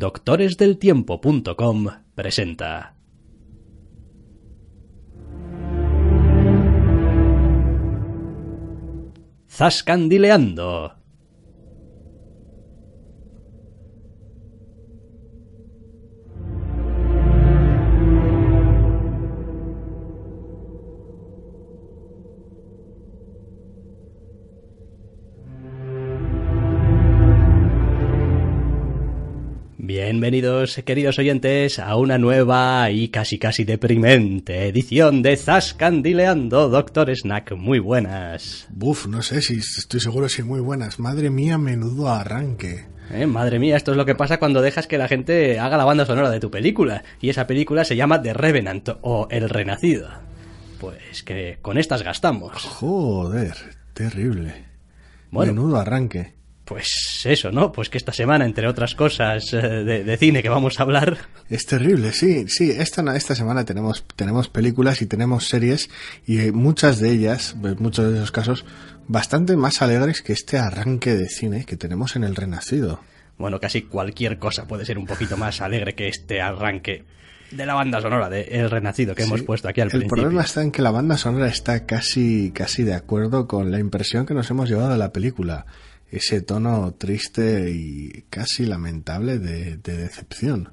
doctoresdeltiempo.com presenta Zascandileando. Bienvenidos, queridos oyentes, a una nueva y casi casi deprimente edición de Zascandileando, Doctor Snack. Muy buenas. Buf, no sé si estoy seguro si muy buenas. Madre mía, menudo arranque. Eh, madre mía, esto es lo que pasa cuando dejas que la gente haga la banda sonora de tu película. Y esa película se llama The Revenant o El Renacido. Pues que con estas gastamos. Joder, terrible. Menudo arranque. Pues eso, ¿no? Pues que esta semana, entre otras cosas eh, de, cine que vamos a hablar. Es terrible, sí, sí. Esta, esta semana tenemos, tenemos películas y tenemos series y eh, muchas de ellas, pues, muchos de esos casos, bastante más alegres que este arranque de cine que tenemos en El Renacido. Bueno, casi cualquier cosa puede ser un poquito más alegre que este arranque de la banda sonora de El Renacido que hemos puesto aquí al principio. El problema está en que la banda sonora está casi, casi de acuerdo con la impresión que nos hemos llevado de la película ese tono triste y casi lamentable de, decepción.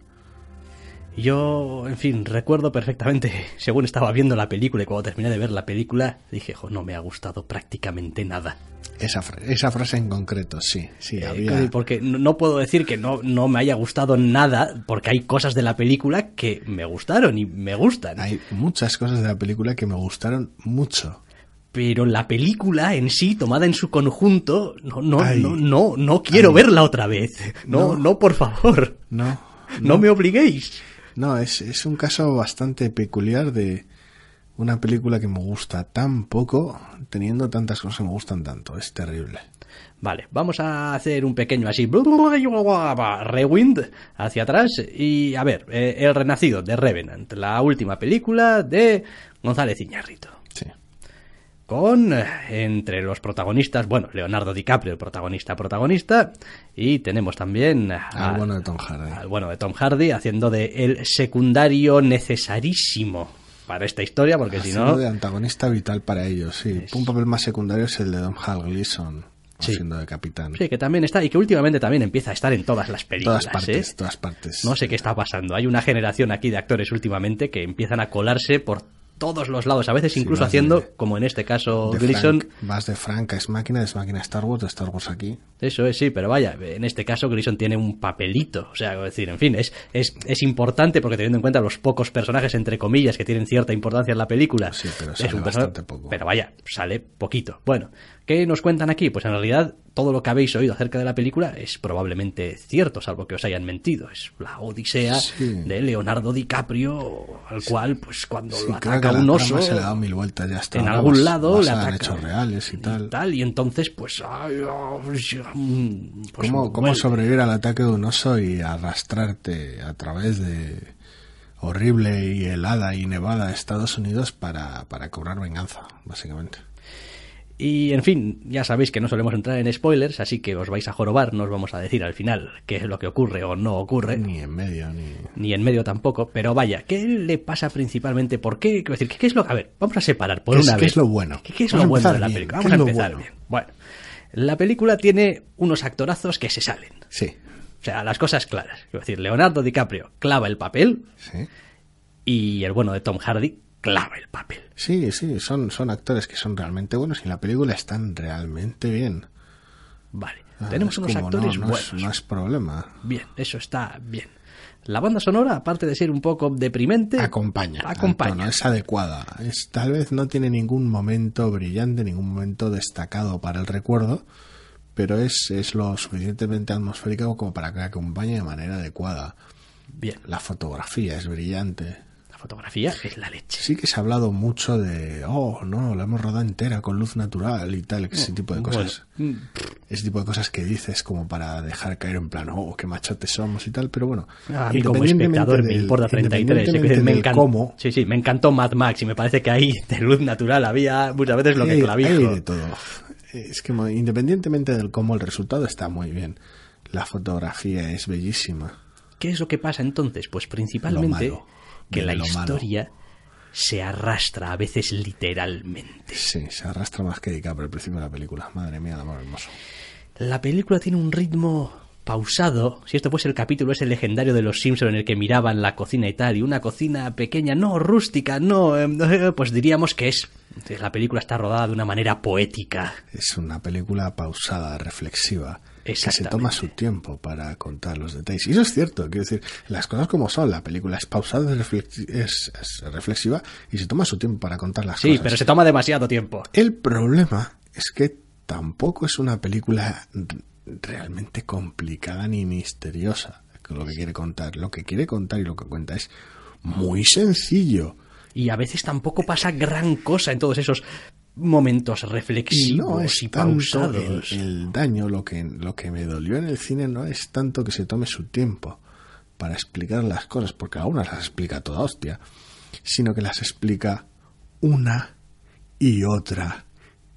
Yo, en fin, recuerdo perfectamente, según estaba viendo la película y cuando terminé de ver la película, dije, jo, no me ha gustado prácticamente nada. Esa, esa frase en concreto, sí, sí, eh, había... Porque no, puedo decir que no, no me haya gustado nada, porque hay cosas de la película que me gustaron y me gustan. Hay muchas cosas de la película que me gustaron mucho pero la película en sí, tomada en su conjunto, no, no, no, no, no quiero verla otra vez. No, no, por favor. No, no, me obliguéis. No, es, es un caso bastante peculiar de una película que me gusta tan poco, teniendo tantas cosas que me gustan tanto. Es terrible. Vale, vamos a hacer un pequeño así, rewind hacia atrás y a ver, eh, El Renacido de Revenant, la última película de González Iñárritu con eh, entre los protagonistas, bueno, Leonardo DiCaprio, el protagonista protagonista, y tenemos también al bueno de Tom Hardy. Al bueno de Tom Hardy haciendo de el secundario necesarísimo para esta historia, porque si no de antagonista vital para ellos, sí. Un papel más secundario es el de Don Hal Gleason. Siendo de capitán. Sí, que también está, y que últimamente también empieza a estar en todas las películas. Todas partes, ¿eh? todas partes. No sé qué está pasando. Hay una generación aquí de actores últimamente que empiezan a colarse por todos los lados, a veces incluso haciendo, como en este caso Gleason... vas de Frank Es Máquina, es Máquina Star Wars, de Star Wars aquí. Eso es, sí, pero vaya, en este caso Gleason tiene un papelito, o sea, es decir, en fin, es, es, es importante porque teniendo en cuenta los pocos personajes, entre comillas, que tienen cierta importancia en la película... Sí, pero es un bastante poco. Pero vaya, sale poquito. Bueno, ¿qué nos cuentan aquí? Pues en realidad todo lo que habéis oído acerca de la película es probablemente cierto, salvo que os hayan mentido. Es la odisea de Leonardo DiCaprio, al cual, pues cuando lo un oso, se le ha dado mil vueltas ya está. En algún lado le hechos reales y tal. Y, tal, y entonces, pues, pues ¿Cómo, ¿Cómo sobrevivir al ataque de un oso y arrastrarte a través de horrible y helada y nevada Estados Unidos para, para cobrar venganza, básicamente? Y en fin, ya sabéis que no solemos entrar en spoilers, así que os vais a jorobar, no os vamos a decir al final qué es lo que ocurre o no ocurre. Ni en medio, ni. Ni en medio tampoco, pero vaya, ¿qué le pasa principalmente? ¿Por qué? Quiero decir, ¿qué, es lo que. A ver, vamos a separar por una vez. ¿Qué es lo bueno? ¿Qué, es lo bueno de la película? Vamos a empezar bien. Bueno, la película tiene unos actorazos que se salen. Sí. O sea, las cosas claras. Quiero decir, Leonardo DiCaprio clava el papel. Sí. Y el bueno de Tom Hardy clava el papel. Sí, sí, son, son actores que son realmente buenos y en la película están realmente bien. Vale, ah, tenemos unos actores buenos. no es problema. Bien, eso está bien. La banda sonora, aparte de ser un poco deprimente, acompaña. Acompaña. es adecuada. Es, tal vez no tiene ningún momento brillante, ningún momento destacado para el recuerdo, pero es, es lo suficientemente atmosférica como para que acompañe de manera adecuada. Bien, La fotografía es brillante. La fotografía es la leche. Sí que se ha hablado mucho de, oh, no, la hemos rodado entera con luz natural y tal, ese tipo de cosas. Bueno, Ese tipo de cosas que dices como para dejar caer en plan, oh, qué machotes somos y tal, pero bueno. A mí como espectador me del- importa 33. Es decir, independientemente me encantó, cómo, sí, sí, me encantó Mad Max y me parece que ahí de luz natural había muchas veces lo que hay, clavijo. hay de todo. Es que independientemente del cómo, el resultado está muy bien. La fotografía es bellísima. ¿Qué es lo que pasa entonces? Pues principalmente que la malo. historia se arrastra a veces literalmente. Sí, se arrastra más que DiCaprio al principio de la película. Madre mía, el amor hermoso. La película tiene un ritmo pausado. Si esto fuese el capítulo ese legendario de los Simpson en el que miraban la cocina y tal, y una cocina pequeña, no rústica, no, eh, pues diríamos que es la película está rodada de una manera poética. Es una película pausada, reflexiva, que se toma su tiempo para contar los detalles. Y eso es cierto, quiero decir, las cosas como son, la película es pausada, es, reflex- es- es reflexiva y se toma su tiempo para contar las Sí, cosas. pero se toma demasiado tiempo. El problema es que tampoco es una película realmente complicada ni misteriosa con lo que quiere contar. Lo que quiere contar y lo que cuenta es muy sencillo. Y a veces tampoco pasa gran cosa en todos esos momentos Y reflexivos no es y pausados. el, el daño, lo que, lo que me dolió en el cine no es tanto que se tome su tiempo para explicar las cosas, porque algunas las explica toda hostia, sino que las explica una y otra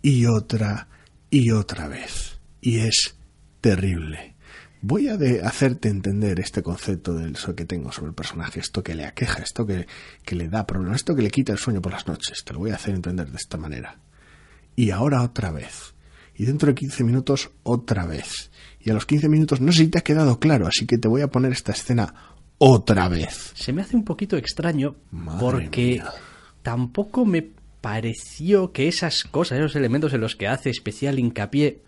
y otra y otra vez. Y es terrible. Voy a de hacerte entender este concepto del que tengo sobre el personaje, esto que le aqueja, esto que, que le da problemas, esto que le quita el sueño por las noches. Te lo voy a hacer entender de esta manera y ahora otra vez. Y dentro de 15 minutos otra vez. Y a los 15 minutos no sé si te ha quedado claro, así que te voy a poner esta escena otra vez. Se me hace un poquito extraño Madre porque mía. tampoco me pareció que esas cosas, esos elementos en los que hace especial hincapié,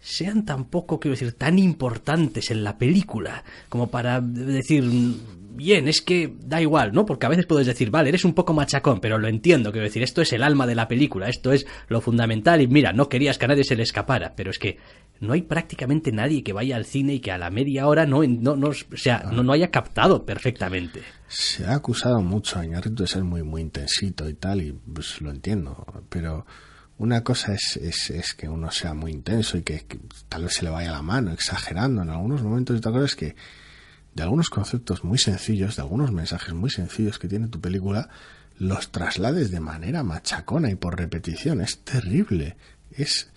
sean tampoco, quiero decir, tan importantes en la película como para decir, bien, es que da igual, ¿no? Porque a veces puedes decir, vale, eres un poco machacón, pero lo entiendo, quiero decir, esto es el alma de la película, esto es lo fundamental y mira, no querías que a nadie se le escapara, pero es que no hay prácticamente nadie que vaya al cine y que a la media hora no, no, no, o sea, no, no haya captado perfectamente. Se ha acusado mucho a Iñárritu de ser muy, muy intensito y tal, y pues lo entiendo, pero una cosa es, es, es que uno sea muy intenso y que, que tal vez se le vaya la mano exagerando en algunos momentos, y otra cosa es que de algunos conceptos muy sencillos, de algunos mensajes muy sencillos que tiene tu película, los traslades de manera machacona y por repetición. Es terrible. Es.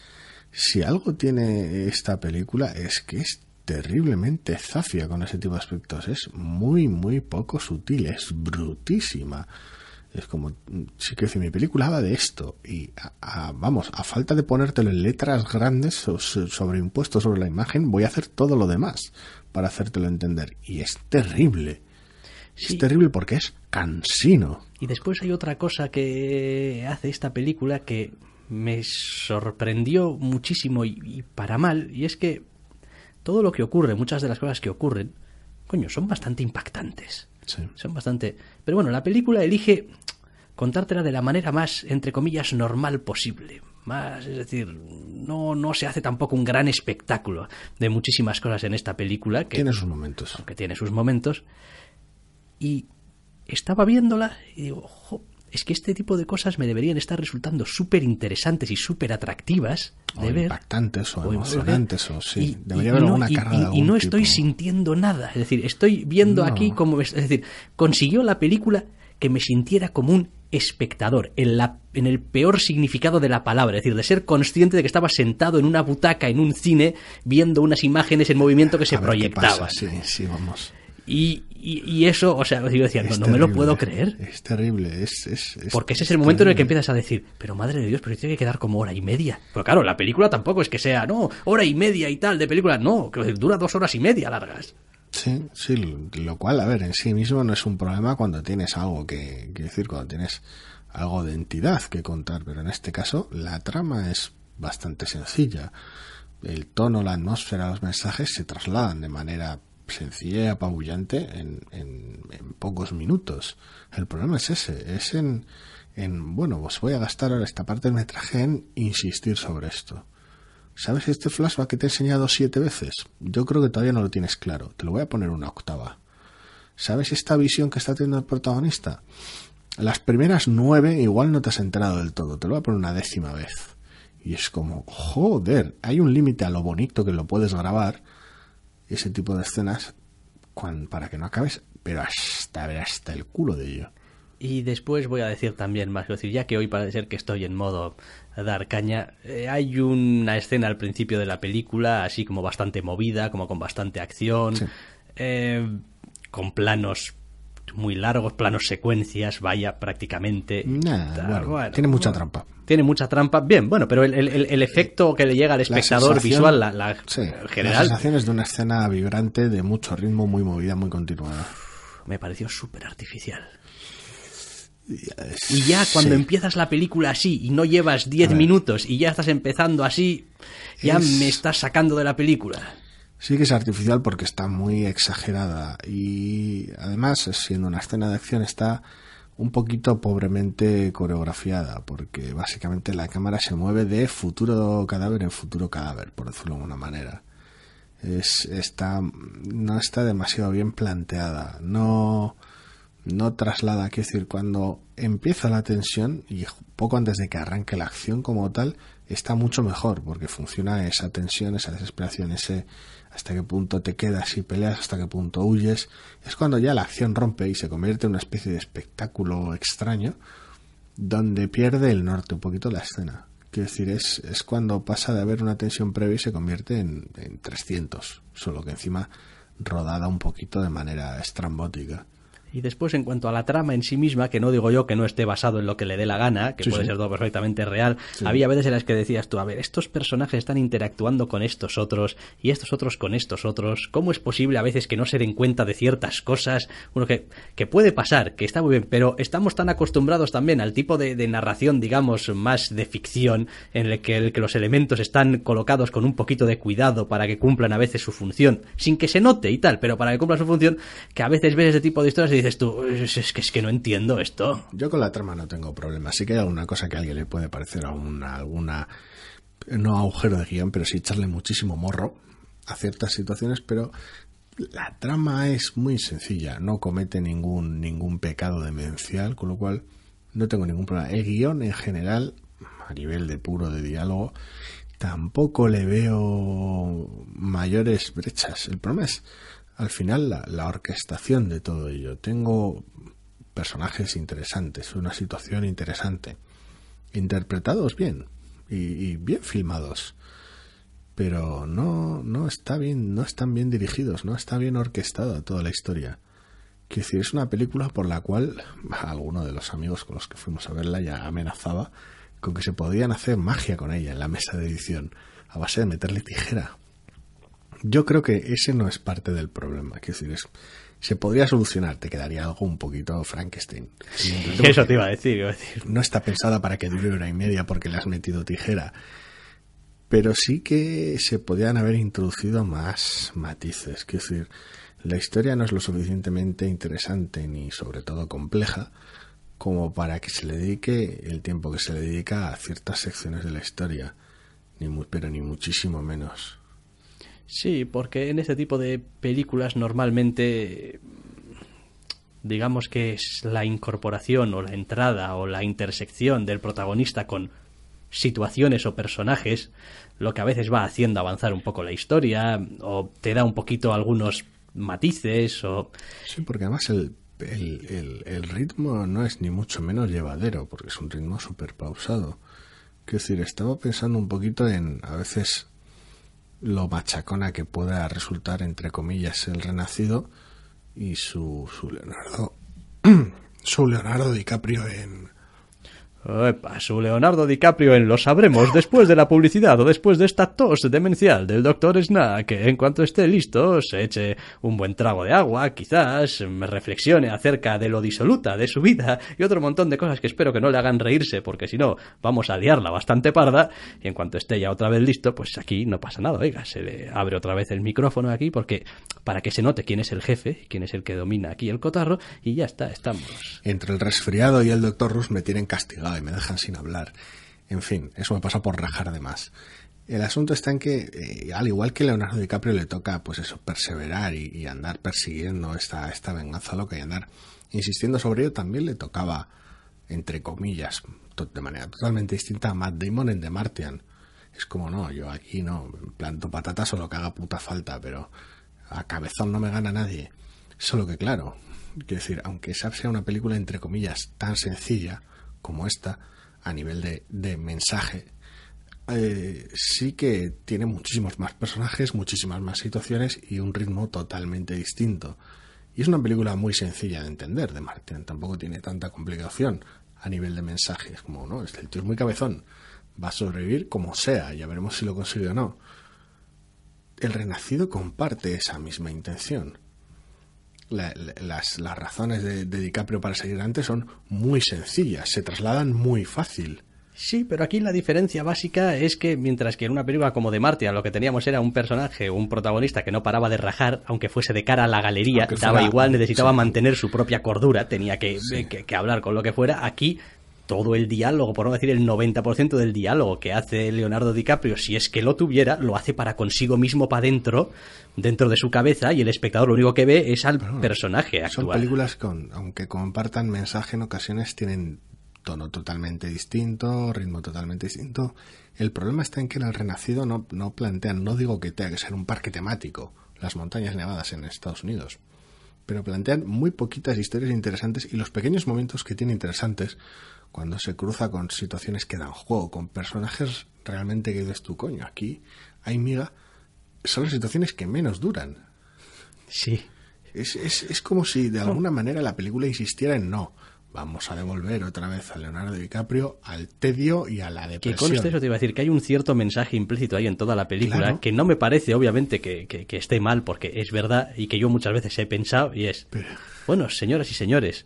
Si algo tiene esta película es que es terriblemente zafia con ese tipo de aspectos. Es muy, muy poco sutil. Es brutísima. Es como, sí que decir, mi película habla de esto y, a- vamos, a falta de ponértelo en letras grandes so- so- sobreimpuesto sobre la imagen, voy a hacer todo lo demás para hacértelo entender. Y es terrible. Sí. Es terrible porque es cansino. Y después hay otra cosa que hace esta película que me sorprendió muchísimo y, y para mal, y es que todo lo que ocurre, muchas de las cosas que ocurren, coño, son bastante impactantes. Sí. Son bastante... Pero bueno, la película elige contártela de la manera más, entre comillas, normal posible. Más, es decir, no, no se hace tampoco un gran espectáculo de muchísimas cosas en esta película. Que, Tiene sus momentos. aunque tiene sus momentos. Y estaba viéndola y digo, "Jo, es que este tipo de cosas me deberían estar resultando súper interesantes y súper atractivas O ver. impactantes o o emocionantes o sí. y- Debería y- haber no- alguna y- carga no estoy sintiendo nada. Es decir, estoy viendo No. aquí como. Es decir, consiguió la película que me sintiera como un espectador, en, la, en el peor significado de la palabra, es decir, de ser consciente de que estaba sentado en una butaca en un cine viendo unas imágenes en movimiento que se proyectaban. Sí, sí, vamos. Y, y, y eso, o sea, yo decía, no, no me lo puedo creer. Es terrible. Es, es- es- Porque ese es el momento en el que empiezas a decir, pero madre de Dios, pero tiene que quedar como hora y media. Pero claro, la película tampoco es que sea, no, hora y media y tal de película, no, que dura dos horas y media largas. Sí, sí, lo, cual, a ver, en sí mismo no es un problema cuando tienes algo que, decir, cuando tienes algo de entidad que contar, pero en este caso la trama es bastante sencilla. El tono, la atmósfera, los mensajes se trasladan de manera sencilla y apabullante en, en, en pocos minutos. El problema es ese, es en, en, bueno, pues voy a gastar ahora esta parte del metraje en insistir sobre esto. ¿Sabes este flashback que te he enseñado siete veces? Yo creo que todavía no lo tienes claro. Te lo voy a poner una octava. ¿Sabes esta visión que está teniendo el protagonista? Las primeras nueve igual no te has enterado del todo. Te lo voy a poner una décima vez. Y es como, joder, hay un límite a lo bonito que lo puedes grabar, ese tipo de escenas, para que no acabes, pero hasta, hasta el culo de ello. Y después voy a decir también más, es decir, ya que hoy parece ser que estoy en modo dar caña, eh, hay una escena al principio de la película, así como bastante movida, como con bastante acción, eh, con planos muy largos, planos secuencias, vaya, prácticamente. tiene mucha trampa. Tiene mucha trampa. Bien, bueno, pero el, el, efecto que le llega al espectador visual, la, la general. Las sensaciones de una escena vibrante, de mucho ritmo, muy movida, muy continuada. Me pareció súper artificial. Y ya cuando empiezas la película así y no llevas 10 minutos y ya estás empezando así, ya me estás sacando de la película. Sí que es artificial porque está muy exagerada y además siendo una escena de acción está un poquito pobremente coreografiada porque básicamente la cámara se mueve de futuro cadáver en futuro cadáver por decirlo de alguna manera. Es está no está demasiado bien planteada no no traslada quiero decir cuando empieza la tensión y poco antes de que arranque la acción como tal está mucho mejor porque funciona esa tensión esa desesperación ese hasta qué punto te quedas y peleas, hasta qué punto huyes. Es cuando ya la acción rompe y se convierte en una especie de espectáculo extraño donde pierde el norte un poquito la escena. Quiero decir, es, es cuando pasa de haber una tensión previa y se convierte en, en 300, solo que encima rodada un poquito de manera estrambótica. Y después, en cuanto a la trama en sí misma, que no digo yo que no esté basado en lo que le dé la gana, que puede ser todo perfectamente real, había veces en las que decías tú, a ver, estos personajes están interactuando con estos otros y estos otros con estos otros. ¿Cómo es posible a veces que no se den cuenta de ciertas cosas? Uno que, que puede pasar, que está muy bien, pero estamos tan acostumbrados también al tipo de, narración, digamos, más de ficción, en el que, el que los elementos están colocados con un poquito de cuidado para que cumplan a veces su función, sin que se note y tal, pero para que cumplan su función, que a veces ves ese tipo de historias y dices tú, es, que, es que no entiendo esto. Yo con la trama no tengo problema. Sí que hay alguna cosa que a alguien le puede parecer alguna, alguna no agujero de guion, pero sí echarle muchísimo morro a ciertas situaciones, pero la trama es muy sencilla, no comete ningún, ningún pecado demencial, con lo cual no tengo ningún problema. El guion en general, a nivel de puro de diálogo, tampoco le veo mayores brechas. El problema es al final la, orquestación de todo ello. Tengo personajes interesantes, una situación interesante, interpretados bien y, bien filmados, pero no, no está bien, no están bien dirigidos, no está bien orquestada toda la historia. Quiero decir, es una película por la cual alguno de los amigos con los que fuimos a verla ya amenazaba con que se podían hacer magia con ella en la mesa de edición, a base de meterle tijera yo creo que ese no es parte del problema. Quiero decir, es, se podría solucionar, te quedaría algo un poquito Frankenstein. Eso te iba a decir, No está pensada para que dure una y media porque le has metido tijera. Pero sí que se podrían haber introducido más matices. Quiero decir, la historia no es lo suficientemente interesante ni sobre todo compleja como para que se le dedique el tiempo que se le dedica a ciertas secciones de la historia, ni pero ni muchísimo menos. Sí, porque en este tipo de películas normalmente digamos que es la incorporación o la entrada o la intersección del protagonista con situaciones o personajes lo que a veces va haciendo avanzar un poco la historia o te da un poquito algunos matices o... Sí, porque además el, el, ritmo no es ni mucho menos llevadero porque es un ritmo súper pausado. Quiero decir, estaba pensando un poquito en a veces lo machacona que pueda resultar, entre comillas, el renacido y su, su Leonardo, su Leonardo DiCaprio en, Epa, su Leonardo DiCaprio en Lo sabremos después de la publicidad o después de esta tos demencial del Dr. Snack, en cuanto esté listo se eche un buen trago de agua, quizás me reflexione acerca de lo disoluta de su vida y otro montón de cosas que espero que no le hagan reírse, porque si no vamos a liarla bastante parda, y en cuanto esté ya otra vez listo, pues aquí no pasa nada, oiga, se le abre otra vez el micrófono aquí, porque para que se note quién es el jefe, quién es el que domina aquí el cotarro, y ya está, estamos. Entre el resfriado y el Dr. Rus me tienen castigado y me dejan sin hablar. En fin, eso me pasa por rajar de más. El asunto está en que, eh, al igual que Leonardo DiCaprio, le toca, pues eso, perseverar y, andar persiguiendo esta, esta venganza loca y andar insistiendo sobre ello, también le tocaba, entre comillas, de manera totalmente distinta a Matt Damon en The Martian. Es como, no, yo aquí no, planto patatas o lo que haga puta falta, pero a cabezón no me gana nadie. Solo que, claro, quiero decir, aunque esa sea una película, entre comillas, tan sencilla como esta, a nivel de, mensaje, eh, sí que tiene muchísimos más personajes, muchísimas más situaciones y un ritmo totalmente distinto. Y es una película muy sencilla de entender de Martin, tampoco tiene tanta complicación a nivel de mensaje. Es como, no, el tío es muy cabezón, va a sobrevivir como sea, ya veremos si lo consigue o no. El Renacido comparte esa misma intención. La, las, las, razones de, de DiCaprio para seguir adelante son muy sencillas, se trasladan muy fácil. Sí, pero aquí la diferencia básica es que mientras que en una película como de Martian lo que teníamos era un personaje, un protagonista que no paraba de rajar, aunque fuese de cara a la galería, aunque daba fuera, igual, necesitaba sí. mantener su propia cordura, tenía que, sí. que, que, hablar con lo que fuera, aquí todo el diálogo, por no decir el 90% del diálogo que hace Leonardo DiCaprio, si es que lo tuviera, lo hace para consigo mismo para dentro, dentro de su cabeza, y el espectador lo único que ve es al bueno, personaje actual. Son películas con, aunque compartan mensaje en ocasiones, tienen tono totalmente distinto, ritmo totalmente distinto. El problema está en que en el Renacido no, no plantean, no digo que tenga que ser un parque temático, las montañas nevadas en Estados Unidos, pero plantean muy poquitas historias interesantes y los pequeños momentos que tiene interesantes cuando se cruza con situaciones que dan juego, con personajes realmente que dices tu coño. Aquí hay miga, son las situaciones que menos duran. Sí. Es, es, es como si de alguna manera la película insistiera en no vamos a devolver otra vez a Leonardo DiCaprio al tedio y a la depresión. Que conste eso te iba a decir, que hay un cierto mensaje implícito ahí en toda la película, claro. que no me parece obviamente que, que, que, esté mal, porque es verdad y que yo muchas veces he pensado, y es, Pero... bueno, señoras y señores,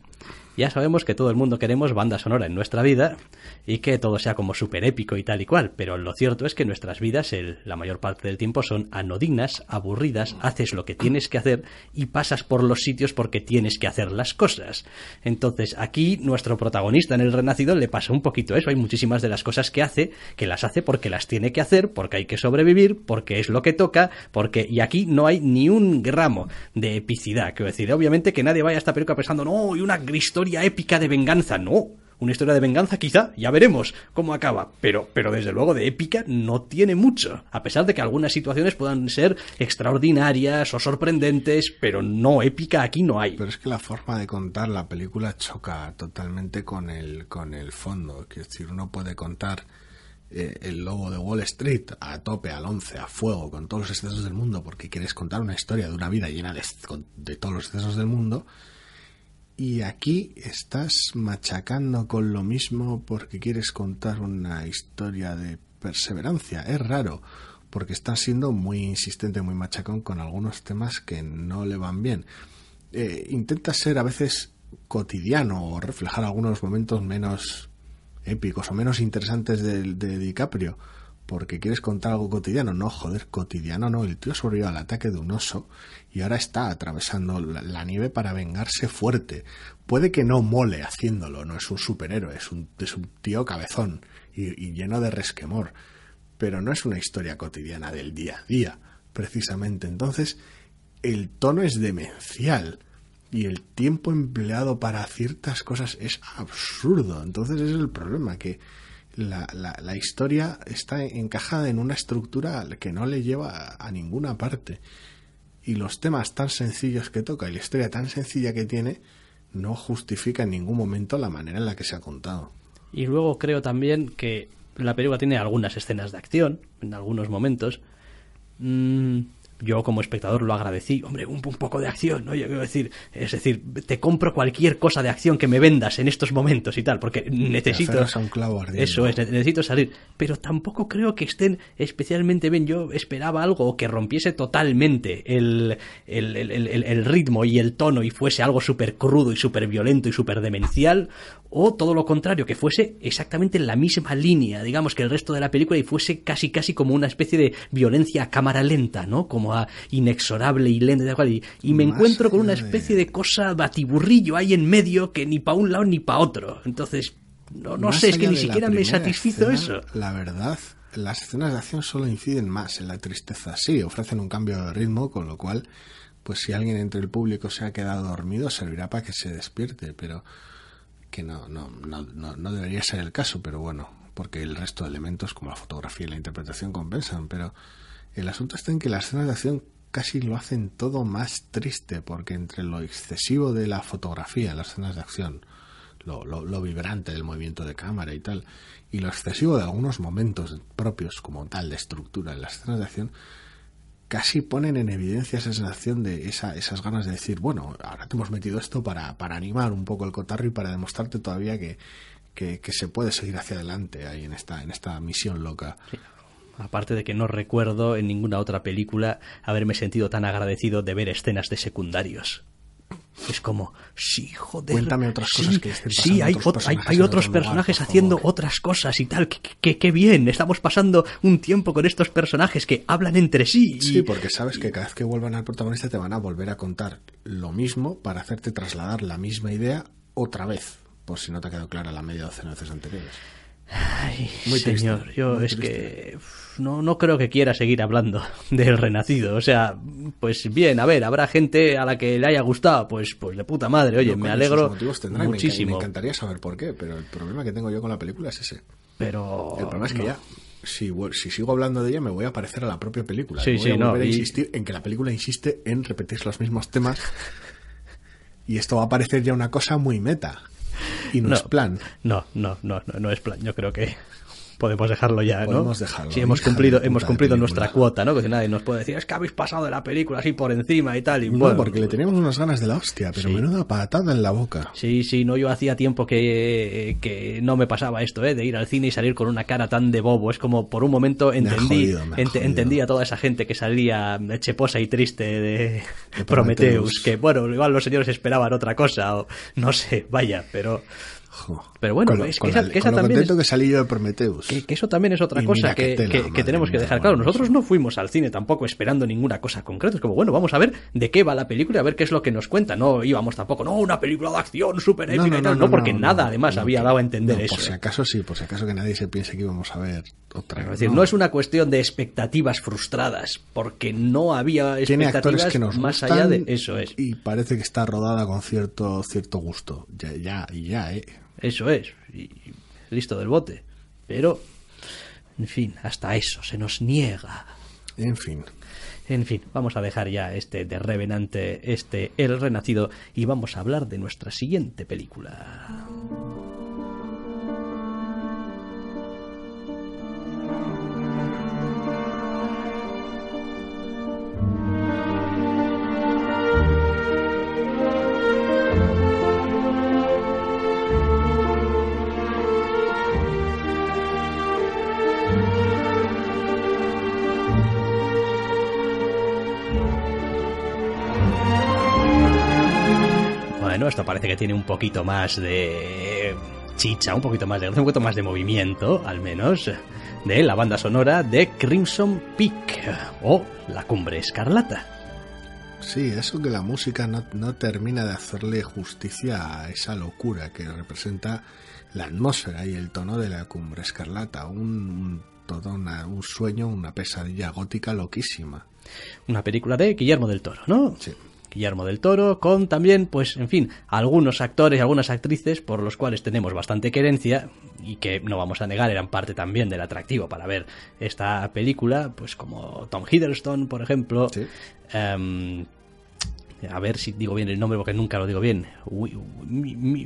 ya sabemos que todo el mundo queremos banda sonora en nuestra vida y que todo sea como súper épico y tal y cual, pero lo cierto es que nuestras vidas el, la mayor parte del tiempo son anodinas, aburridas, haces lo que tienes que hacer y pasas por los sitios porque tienes que hacer las cosas. Entonces aquí nuestro protagonista en el Renacido le pasa un poquito eso, hay muchísimas de las cosas que hace que las hace porque las tiene que hacer, porque hay que sobrevivir, porque es lo que toca, porque y aquí no hay ni un gramo de epicidad, quiero decir, obviamente que nadie vaya a esta película pensando, no, y una historia épica de venganza, no. Una historia de venganza quizá, ya veremos cómo acaba, pero, pero desde luego de épica no tiene mucho, a pesar de que algunas situaciones puedan ser extraordinarias o sorprendentes, pero no épica aquí no hay. Pero es que la forma de contar la película choca totalmente con el, con el fondo, es decir, uno puede contar eh, el logo de Wall Street a tope, al 11, a fuego, con todos los excesos del mundo, porque quieres contar una historia de una vida llena de, de todos los excesos del mundo, y aquí estás machacando con lo mismo porque quieres contar una historia de perseverancia. Es raro, porque estás siendo muy insistente, muy machacón con algunos temas que no le van bien. Eh, intenta ser a veces cotidiano o reflejar algunos momentos menos épicos o menos interesantes de, de DiCaprio porque quieres contar algo cotidiano. No, joder, cotidiano no. El tío sobrevivió al ataque de un oso y ahora está atravesando la, nieve para vengarse fuerte. Puede que no mole haciéndolo, no es un superhéroe, es un, tío cabezón y, y lleno de resquemor. Pero no es una historia cotidiana del día a día, precisamente. Entonces, el tono es demencial y el tiempo empleado para ciertas cosas es absurdo. Entonces, ese es el problema, que la, la, la, historia está encajada en una estructura que no le lleva a, ninguna parte. Y los temas tan sencillos que toca y la historia tan sencilla que tiene no justifica en ningún momento la manera en la que se ha contado. Y luego creo también que la película tiene algunas escenas de acción, en algunos momentos. Mmm, yo como espectador lo agradecí, hombre, un, un poco de acción, ¿no? Yo quiero decir, es decir, te compro cualquier cosa de acción que me vendas en estos momentos y tal, porque necesito... Un clavo eso es, necesito salir. Pero tampoco creo que estén especialmente bien. Yo esperaba algo que rompiese totalmente el, el, el, el, ritmo y el tono y fuese algo súper crudo y súper violento y súper demencial, o todo lo contrario, que fuese exactamente en la misma línea, digamos, que el resto de la película y fuese casi casi como una especie de violencia a cámara lenta, ¿no? Como a inexorable y lenta y, y, me Más encuentro con una especie de... de cosa batiburrillo ahí en medio que ni para un lado ni para otro. Entonces, no, no sé, es que ni siquiera me satisfizo escena, eso. La verdad, las escenas de acción solo inciden más en la tristeza. Sí, ofrecen un cambio de ritmo, con lo cual, pues si alguien entre el público se ha quedado dormido, servirá para que se despierte, pero que no, no, no, no, no debería ser el caso, pero bueno, porque el resto de elementos como la fotografía y la interpretación compensan, pero el asunto está en que las escenas de acción casi lo hacen todo más triste, porque entre lo excesivo de la fotografía, las escenas de acción, lo, lo, lo, vibrante del movimiento de cámara y tal, y lo excesivo de algunos momentos propios como tal de estructura en las escenas de acción, casi ponen en evidencia esa sensación de esa, esas ganas de decir, bueno, ahora te hemos metido esto para, para animar un poco el cotarro y para demostrarte todavía que, se puede seguir hacia adelante ahí en esta, en esta misión loca. Aparte de que no recuerdo en ninguna otra película haberme sentido tan agradecido de ver escenas de secundarios. Es como, sí, joder. Cuéntame otras sí, cosas que estén Sí, hay, otros personajes hay otros lugar, personajes haciendo otras cosas y tal. Qué, bien. Estamos pasando un tiempo con estos personajes que hablan entre sí. y- Sí, porque sabes que cada vez que vuelvan al protagonista te van a volver a contar lo mismo para hacerte trasladar la misma idea otra vez, por si no te ha quedado clara la media docena de veces anteriores. Ay, Muy triste, señor, yo muy es triste. que no, no creo que quiera seguir hablando del renacido. O sea, pues bien, a ver, habrá gente a la que le haya gustado, pues, pues de puta madre. Oye, No, me alegro me muchísimo. Me, encantaría saber por qué, pero el problema que tengo yo con la película es ese. pero El problema es que no. ya, si, si sigo hablando de ella, me voy a parecer a la propia película. Sí, Me voy sí, a no, volver a y- insistir en que la película insiste en repetir los mismos temas. Y esto va a parecer ya una cosa muy meta. Y no, es plan. No, no, no, no, no es plan. Yo creo que podemos dejarlo ya, ¿no? Podemos dejarlo, Sí, hemos cumplido, hemos cumplido nuestra cuota, ¿no? Que nadie nos puede decir, es que habéis pasado de la película así por encima y tal. Y No, bueno, porque le teníamos unas ganas de la hostia, pero Sí. menuda patada en la boca. Sí, sí, no, yo hacía tiempo que, que no me pasaba esto, ¿eh? De ir al cine y salir con una cara tan de bobo. Es como por un momento entendí, jodido, entendí a toda esa gente que salía cheposa y triste de, De Prometheus. Que bueno, igual los señores esperaban otra cosa, o no sé, vaya, pero. Pero bueno, lo, es que con esa- la- que esa con lo también contento es- que salí yo de Prometheus. que, que eso también es otra Y cosa que, tenemos que dejar claro. no Nosotros no fuimos al cine tampoco esperando ninguna cosa concreta. Es como, bueno, vamos a ver de qué va la película y a ver qué es lo que nos cuenta. No íbamos tampoco, no, una película de acción súper épica y tal. No, porque nada además no, había dado a entender no, eso. Por si ¿eh? acaso sí, por si acaso que nadie se piense que íbamos a ver otra. Es decir, no. es una cuestión de expectativas frustradas, porque no había expectativas que nos más allá de eso es. Y parece que está rodada con cierto cierto gusto. Ya, ya, ya, eh. Eso es. Y listo del bote. Pero, en fin, hasta eso se nos niega. En fin. En fin, vamos a dejar ya este de Revenante, este El Renacido, y vamos a hablar de nuestra siguiente película. Esto parece que tiene un poquito más de chicha, un poquito más de un poquito más de movimiento, al menos, de la banda sonora de Crimson Peak o La Cumbre Escarlata. Sí, eso que la música no, no termina de hacerle justicia a esa locura que representa la atmósfera y el tono de la cumbre escarlata. Un, un- todo una- un sueño, una pesadilla gótica loquísima. Una película de Guillermo del Toro, ¿no? Sí. Guillermo del Toro, con también, pues, en fin, algunos actores y algunas actrices por los cuales tenemos bastante querencia y que no vamos a negar eran parte también del atractivo para ver esta película, pues como Tom Hiddleston, por ejemplo. Sí. Em, a ver si digo bien el nombre porque nunca lo digo bien.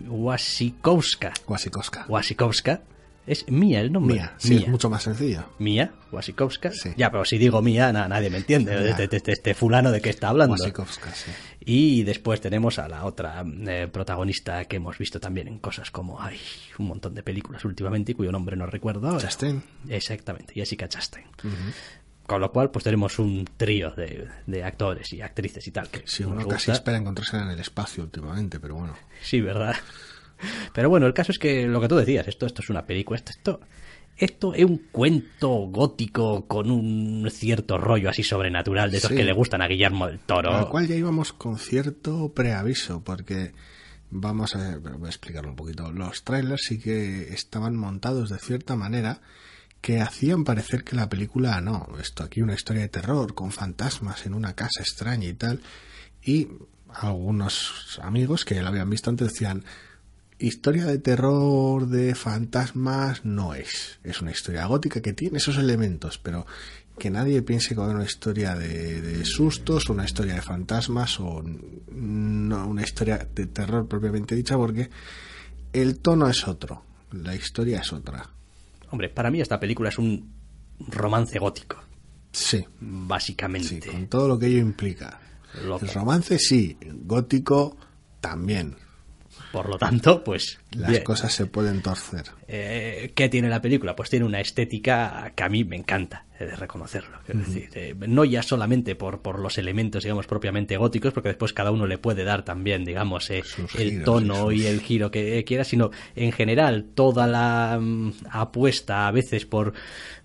Wasikowska. Wasikowska. Wasikowska. Es Mía el nombre. Mía, sí, es mucho más sencillo. Mía, Wasikowska. Sí. Ya, pero si digo Mía, na- nadie me entiende. Este, este- este fulano de qué está hablando. Wasikowska, sí. Y después tenemos a la otra eh, protagonista que hemos visto también en cosas como ay, un montón de películas últimamente y cuyo nombre no recuerdo ahora. Chastain. Exactamente, Jessica Chastain. Con lo cual, pues tenemos un trío de, de actores y actrices y tal. Que Sí, uno casi espera encontrarse en el espacio últimamente, pero bueno. Sí, ¿verdad? Pero bueno, el caso es que lo que tú decías, esto, esto es una película, esto, esto, esto es un cuento gótico con un cierto rollo así sobrenatural de esos Sí. que le gustan a Guillermo del Toro. Al cual ya íbamos con cierto preaviso, porque vamos a, voy a explicarlo un poquito. Los trailers sí que estaban montados de cierta manera que hacían parecer que la película no, esto aquí una historia de terror con fantasmas en una casa extraña y tal. Y algunos amigos que la habían visto antes decían, historia de terror de fantasmas no es. Es una historia gótica que tiene esos elementos, pero que nadie piense que va a una historia de, de sustos, una historia de fantasmas o no una historia de terror propiamente dicha, porque el tono es otro, la historia es otra. Hombre, para mí esta película es un romance gótico. Sí. Básicamente. Sí, con todo lo que ello implica. El romance sí, gótico también. Por lo tanto, pues. Las bien. cosas se pueden torcer. Eh, ¿Qué tiene la película? Pues tiene una estética que a mí me encanta, he de reconocerlo. Quiero decir, eh, no ya solamente por, por los elementos, digamos, propiamente góticos, porque después cada uno le puede dar también, digamos, eh, el giros tono y el giro que quiera, sino en general toda la mm, apuesta a veces por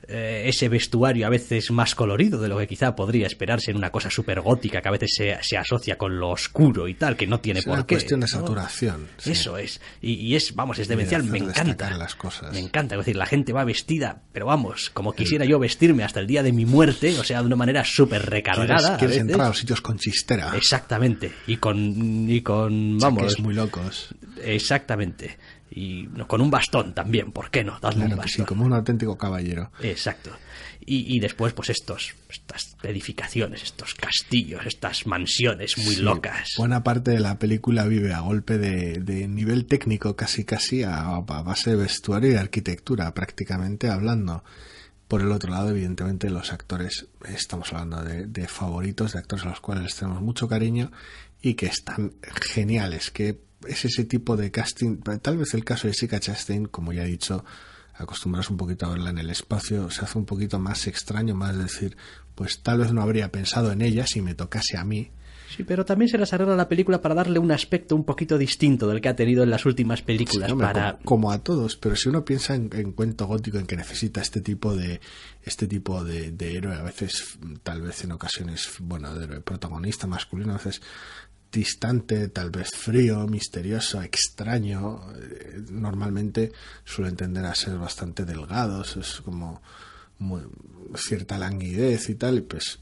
eh, ese vestuario a veces más colorido de lo que quizá podría esperarse en una cosa súper gótica que a veces se, se asocia con lo oscuro y tal, que no tiene Es por una qué. cuestión de ¿no? saturación. sí. Eso es. Y, y es, vamos, es de demencial. Me encanta. las cosas. Me encanta. Es decir, la gente va vestida, pero vamos, como quisiera yo vestirme hasta el día de mi muerte, o sea, de una manera súper ¿Quieres, recargada. a quieres veces. entrar a los sitios con chistera? Exactamente. Y con, y con, vamos, Chaques muy locos. exactamente. Y con un bastón también, ¿por qué no? Dadle Claro un sí, bastón. como un auténtico caballero. Exacto. Y, y después, pues estos, estas edificaciones, estos castillos, estas mansiones muy Sí, locas. Buena parte de la película vive a golpe de, de nivel técnico, casi casi a, a base de vestuario y arquitectura, prácticamente hablando. Por el otro lado, evidentemente, los actores, estamos hablando de, de favoritos, de actores a los cuales les tenemos mucho cariño y que están geniales, que es ese tipo de casting, tal vez el caso de Jessica Chastain, como ya he dicho, acostumbrados un poquito a verla en el espacio, se hace un poquito más extraño, más decir, pues tal vez no habría pensado en ella si me tocase a mí, Sí, pero también se las arregla la película para darle un aspecto un poquito distinto del que ha tenido en las últimas películas. Sí, para... como, como a todos, pero si uno piensa en, en cuento gótico en que necesita este tipo de este tipo de, de héroe, a veces, tal vez en ocasiones, bueno, de héroe protagonista masculino, a veces distante, tal vez frío, misterioso, extraño, eh, normalmente suelen tender a ser bastante delgados, es como muy- cierta languidez y tal, y pues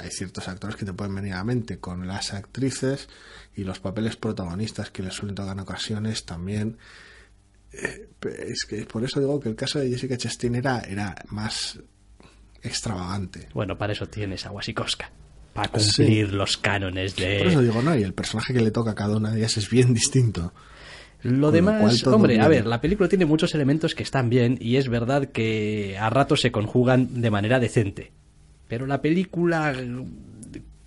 hay ciertos actores que te pueden venir a la mente con las actrices y los papeles protagonistas que les suelen tocar en ocasiones también Eh, es que por eso digo que el caso de Jessica Chastain era, era más extravagante Bueno, para eso tienes a Wasikowska. Para cumplir los cánones de... por eso digo no y el personaje que le toca a cada una de ellas es bien distinto Lo Con demás, lo hombre, a ver, la película tiene muchos elementos que están bien y es verdad que a ratos se conjugan de manera decente. Pero la película,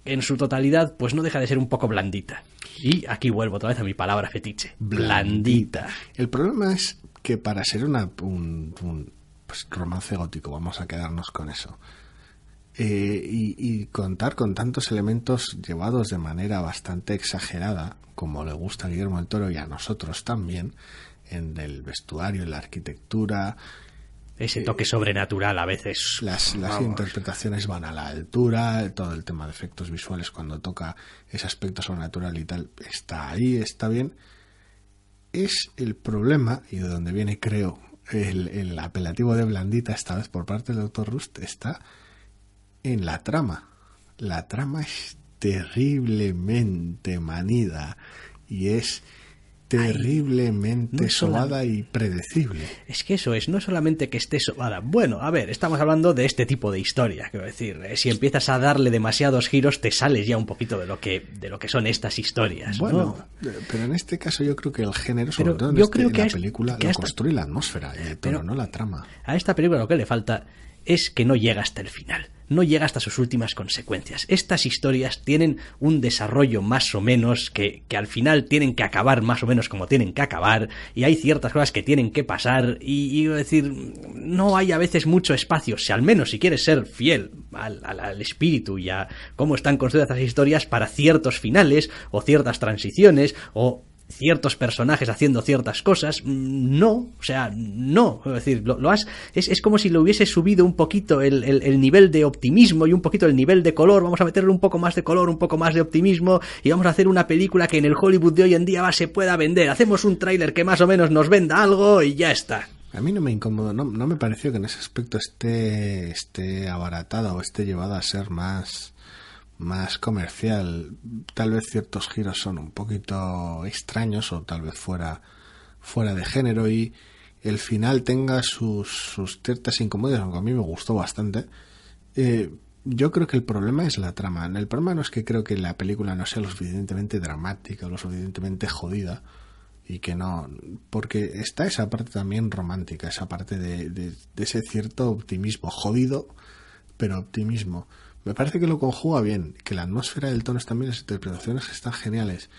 en su totalidad, pues no deja de ser un poco blandita. Y aquí vuelvo otra vez a mi palabra fetiche. Blandita. el problema es que para ser una, un, un, pues, romance gótico vamos a quedarnos con eso eh, y, y contar con tantos elementos llevados de manera bastante exagerada, como le gusta a Guillermo del Toro y a nosotros también, en el vestuario, en la arquitectura, Ese toque sobrenatural a veces. las, interpretaciones van a la altura, todo el tema de efectos visuales cuando toca ese aspecto sobrenatural y tal, está ahí, está bien. Es el problema, y de donde viene, creo, el, el apelativo de blandita, esta vez por parte del doctor Rust, está en la trama. La trama es terriblemente manida y es terriblemente no sobada y predecible. Es que eso es, no solamente que esté sobada. Bueno, a ver, estamos hablando de este tipo de historia. Quiero decir, eh, si empiezas a darle demasiados giros, te sales ya un poquito de lo que, de lo que son estas historias. ¿no? Bueno, eh, pero en este caso yo creo que el género, sobre Pero todo en, yo este- creo en que la película, que lo construye la atmósfera, y el tono, Pero- no la trama. A esta película lo que le falta es que no llega hasta el final, no llega hasta sus últimas consecuencias. Estas historias tienen un desarrollo más o menos que, que al final tienen que acabar más o menos como tienen que acabar y hay ciertas cosas que tienen que pasar y, decir, no hay a veces mucho espacio, si al menos si quieres ser fiel al, al- espíritu y a cómo están construidas estas historias para ciertos finales o ciertas transiciones o ciertos personajes haciendo ciertas cosas. mm, No, o sea, no. Es decir, lo, has, es, es como si le hubiese subido un poquito el, el- el nivel de optimismo y un poquito el nivel de color. Vamos a meterle un poco más de color, un poco más de optimismo y vamos a hacer una película que en el Hollywood de hoy en día va, se pueda vender. Hacemos un tráiler que más o menos nos venda algo y ya está. A mí no me incomodó, no, no me pareció que en ese aspecto esté, esté abaratada o esté llevada a ser más, más comercial. Tal vez ciertos giros son un poquito extraños o tal vez fuera, fuera de género y el final tenga sus, sus ciertas incomodidades, aunque a mí me gustó bastante. Eh, yo creo que el problema es la trama. El problema no es que creo que la película no sea lo suficientemente dramática o lo suficientemente jodida y que no. Porque está esa parte también romántica, esa parte de, de, ese cierto optimismo, jodido, pero optimismo. Me parece que lo conjuga bien, que la atmósfera del tono están bien, las interpretaciones están geniales,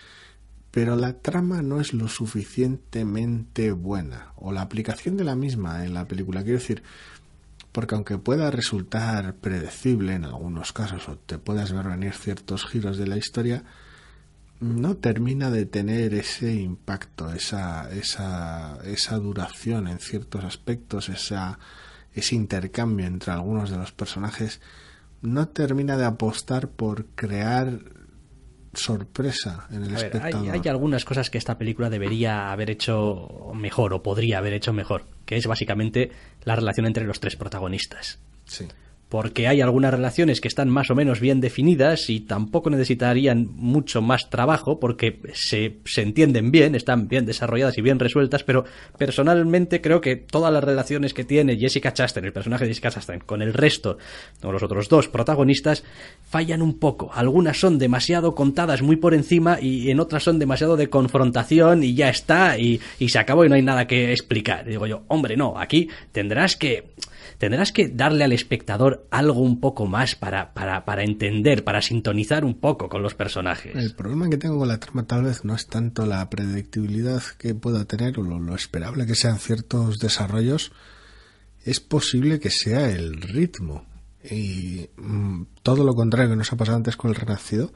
pero la trama no es lo suficientemente buena, o la aplicación de la misma en la película. Quiero decir, porque aunque pueda resultar predecible en algunos casos o te puedas ver venir ciertos giros de la historia, no termina de tener ese impacto, esa, esa, esa duración en ciertos aspectos, esa, ese intercambio entre algunos de los personajes, no termina de apostar por crear sorpresa en el espectador. hay, algunas cosas que esta película debería haber hecho mejor o podría haber hecho mejor, que es básicamente la relación entre los tres protagonistas. Sí porque hay algunas relaciones que están más o menos bien definidas y tampoco necesitarían mucho más trabajo porque se, se, entienden bien, están bien desarrolladas y bien resueltas, pero personalmente creo que todas las relaciones que tiene Jessica Chastain, el personaje de Jessica Chastain, con el resto, o los otros dos protagonistas, fallan un poco. Algunas son demasiado contadas muy por encima y en otras son demasiado de confrontación y ya está y, y se acabó y no hay nada que explicar. Digo yo, hombre, no, aquí tendrás que tendrás que darle al espectador algo un poco más para, para, para entender, para sintonizar un poco con los personajes. El problema que tengo con la trama tal vez no es tanto la predictibilidad que pueda tener o lo, esperable que sean ciertos desarrollos, es posible que sea el ritmo. Y mm, todo lo contrario que nos ha pasado antes con el Renacido,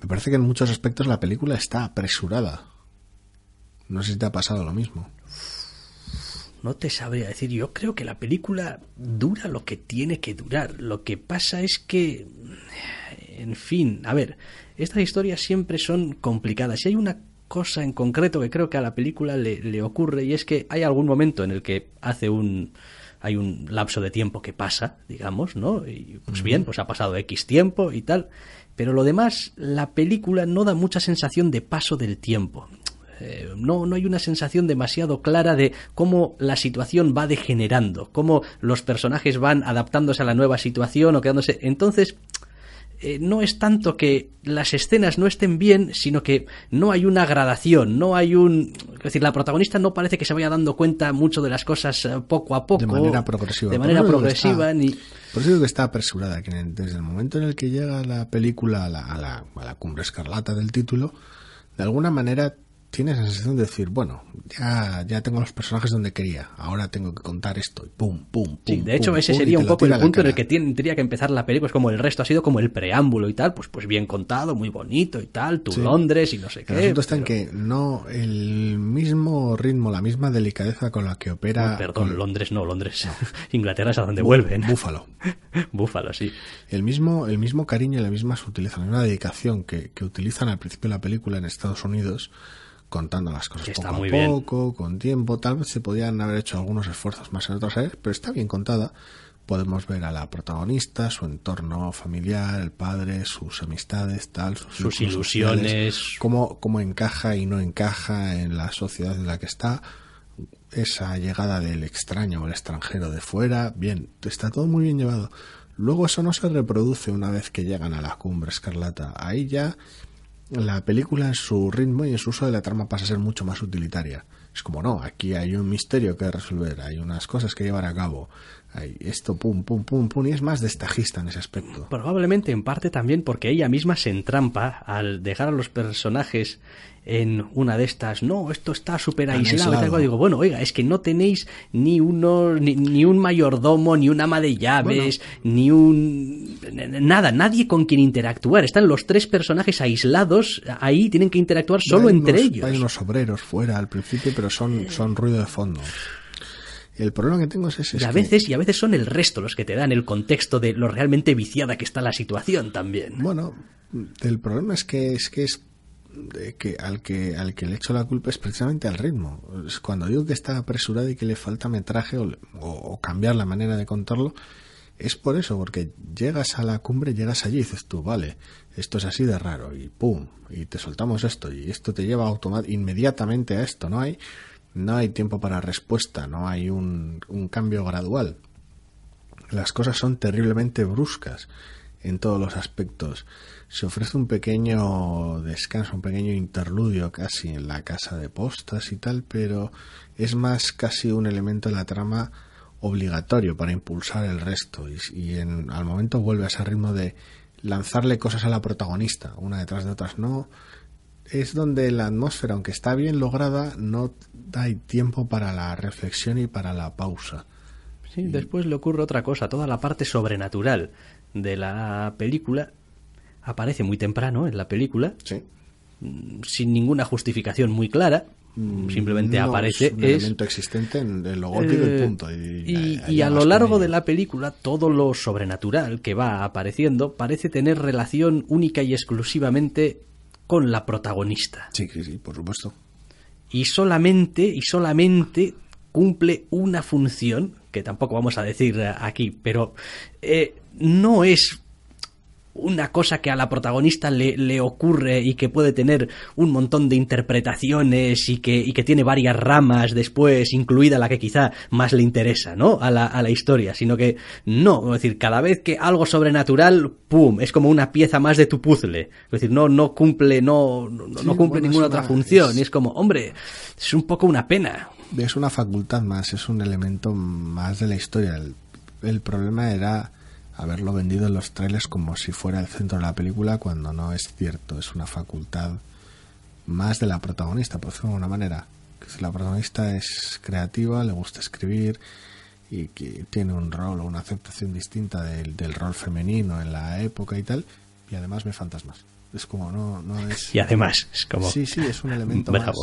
me parece que en muchos aspectos la película está apresurada. No sé si te ha pasado lo mismo no te sabría decir. Yo creo que la película dura lo que tiene que durar. Lo que pasa es que, en fin, a ver, estas historias siempre son complicadas. Y hay una cosa en concreto que creo que a la película le, le ocurre y es que hay algún momento en el que hace un hay un lapso de tiempo que pasa, digamos, ¿no? Y pues bien, pues ha pasado X tiempo y tal, pero lo demás, la película no da mucha sensación de paso del tiempo. Eh, no, no hay una sensación demasiado clara de cómo la situación va degenerando, cómo los personajes van adaptándose a la nueva situación o quedándose. Entonces, eh, no es tanto que las escenas no estén bien, sino que no hay una gradación, no hay un... Es decir, la protagonista no parece que se vaya dando cuenta mucho de las cosas eh, poco a poco. De manera progresiva. De manera progresiva. ni... Por eso digo que está apresurada, que desde el momento en el que llega la película a la, a la, a la cumbre escarlata del título, de alguna manera tienes la sensación de decir, bueno, ya, ya tengo los personajes donde quería, ahora tengo que contar esto, y pum, pum, pum. Sí, de hecho, ese sería un poco el punto en el que tendría que empezar la película, es como el resto ha sido como el preámbulo y tal, pues, pues bien contado, muy bonito y tal, tu Londres y no sé qué. El asunto está en que no, el mismo ritmo, la misma delicadeza con la que opera. perdón, Londres no, Londres. Inglaterra es a donde vuelven. Búfalo. Búfalo, sí. El mismo, el mismo cariño y la misma sutileza, la misma dedicación que, que utilizan al principio de la película en Estados Unidos contando las cosas poco a poco, con tiempo. Tal vez se podían haber hecho algunos esfuerzos más en otras áreas, pero está bien contada. Podemos ver a la protagonista, su entorno familiar, el padre, sus amistades, tal, sus, ilusiones, cómo, cómo encaja y no encaja en la sociedad en la que está, esa llegada del extraño o el extranjero de fuera, bien, está todo muy bien llevado. Luego eso no se reproduce una vez que llegan a la cumbre escarlata. Ahí ya la película su ritmo y su uso de la trama pasa a ser mucho más utilitaria. Es como, no, aquí hay un misterio que resolver, hay unas cosas que llevar a cabo, hay esto, pum, pum, pum, pum, y es más destajista en ese aspecto. Probablemente en parte también porque ella misma se entrampa al dejar a los personajes en una de estas, no, esto está súper aislado. Digo, bueno, oiga, es que no tenéis ni uno, ni, un mayordomo, ni un ama de llaves, ni un... nada, nadie con quien interactuar. Están los tres personajes aislados, ahí tienen que interactuar solo entre ellos. Hay unos obreros fuera al principio, pero son, son ruido de fondo. El problema que tengo es ese. Y a veces, y a veces son el resto los que te dan el contexto de lo realmente viciada que está la situación también. Bueno, el problema es que es que es de que al que al que le echo la culpa es precisamente al ritmo. Cuando digo que está apresurado y que le falta metraje o, o, cambiar la manera de contarlo, es por eso, porque llegas a la cumbre, llegas allí y dices tú, vale, esto es así de raro y pum, y te soltamos esto y esto te lleva inmediatamente a esto, no hay no hay tiempo para respuesta, no hay un, un cambio gradual. Las cosas son terriblemente bruscas en todos los aspectos. Se ofrece un pequeño descanso, un pequeño interludio casi en la casa de postas y tal, pero es más casi un elemento de la trama obligatorio para impulsar el resto y, en, al momento vuelve a ese ritmo de lanzarle cosas a la protagonista, una detrás de otras. No, es donde la atmósfera, aunque está bien lograda, no da tiempo para la reflexión y para la pausa. Sí, después le ocurre otra cosa, toda la parte sobrenatural de la película aparece muy temprano en la película, mm, sin ninguna justificación muy clara, mm, simplemente aparece. Es un elemento existente en el logótipo y punto. Y, y a lo largo de la película, todo lo sobrenatural que va apareciendo parece tener relación única y exclusivamente con la protagonista. Sí, sí, sí, por supuesto. Y solamente, y solamente cumple una función, que tampoco vamos a decir aquí, pero eh, no es una cosa que a la protagonista le, le, ocurre y que puede tener un montón de interpretaciones y que, y que tiene varias ramas después, incluida la que quizá más le interesa, ¿no? A la, a la historia, sino que no, es decir, cada vez que algo sobrenatural, ¡pum! es como una pieza más de tu puzzle. Es decir, no, no cumple, no, no, cumple ninguna otra función. Y es como, hombre, es un poco una pena. Es una facultad más, es un elemento más de la historia. el problema era haberlo vendido en los trailers como si fuera el centro de la película cuando no es cierto, es una facultad más de la protagonista, por decirlo de alguna manera. Que la protagonista es creativa, le gusta escribir y que tiene un rol o una aceptación distinta del, del rol femenino en la época y tal, y además ve fantasmas. Es como, no, no es... Y además, es como... Sí, sí, es un elemento más.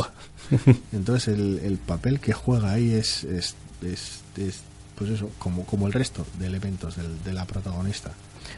Entonces el, el papel que juega ahí es, es, es, es pues eso, como, como el resto de elementos del, de la protagonista.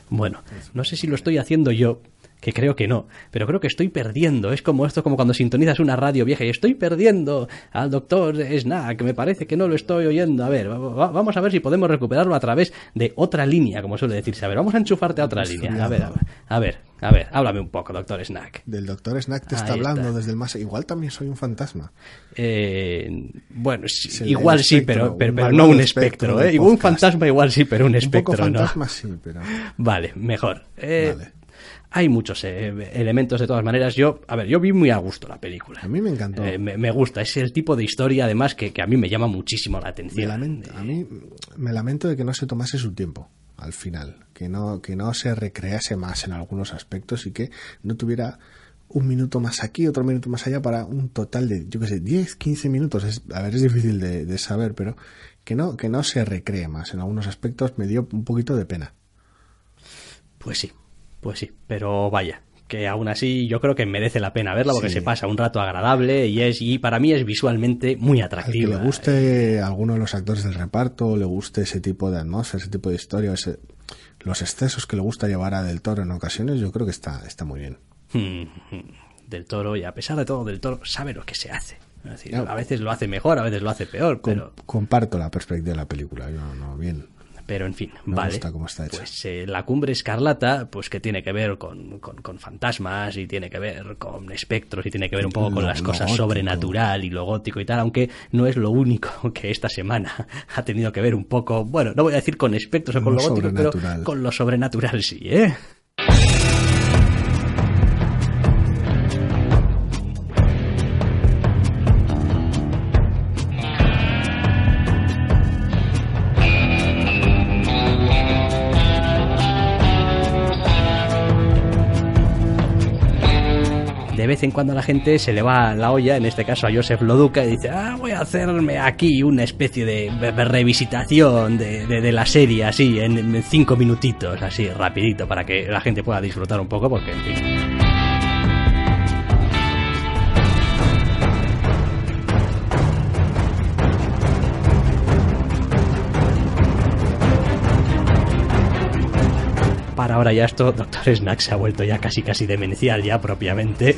Bueno, no sé si lo estoy haciendo yo, que creo que no, pero creo que estoy perdiendo. Es como esto, como cuando sintonizas una radio vieja y estoy perdiendo al doctor Snack, me parece que no lo estoy oyendo. A ver, vamos a ver si podemos recuperarlo a través de otra línea, como suele decirse. A ver, vamos a enchufarte a otra línea. A ver, a ver, a ver, a ver, háblame un poco, doctor Snack. Del doctor Snack te está hablando desde el más. Igual también soy un fantasma. Eh, bueno, igual sí, pero, pero, no un espectro, ¿eh? Un fantasma igual sí, pero un espectro, un fantasma sí, pero. Vale, mejor. Eh, vale hay muchos eh, elementos de todas maneras. Yo, a ver, yo vi muy a gusto la película. A mí me encantó. Eh, me, gusta, es el tipo de historia además que, a mí me llama muchísimo la atención. lamento, a mí me lamento de que no se tomase su tiempo al final, que no, que no se recrease más en algunos aspectos y que no tuviera un minuto más aquí, otro minuto más allá para un total de, yo qué sé, 10, 15 minutos. Es, a ver, es difícil de, de saber, pero que no, que no se recree más en algunos aspectos me dio un poquito de pena. Pues sí, pues sí, pero vaya, que aún así yo creo que merece la pena verla porque se pasa un rato agradable y es y para mí es visualmente muy atractiva. Al que le guste a alguno de los actores del reparto, le guste ese tipo de atmósfera, ese tipo de historia, los excesos que le gusta llevar a Del Toro en ocasiones, yo creo que está, está muy bien. del Toro, y a pesar de todo, Del Toro sabe lo que se hace. a veces lo hace mejor, a veces lo hace peor, pero... Comparto la perspectiva de la película, yo no, bien. Pero en fin, vale. Pues eh, la cumbre escarlata, pues que tiene que ver con, con, fantasmas y tiene que ver con espectros y tiene que ver un poco con las cosas sobrenatural y lo gótico y tal, aunque no es lo único que esta semana ha tenido que ver un poco, bueno, no voy a decir con espectros o con lo gótico, pero con lo sobrenatural sí, ¿eh? De vez en cuando la gente se le va la olla, en este caso a Joseph Loduca, y dice, ah, voy a hacerme aquí una especie de revisitación de, la serie, así, en, cinco minutitos, así, rapidito, para que la gente pueda disfrutar un poco, porque, en fin... ahora ya esto, Doctor Snack se ha vuelto ya casi casi demencial ya propiamente.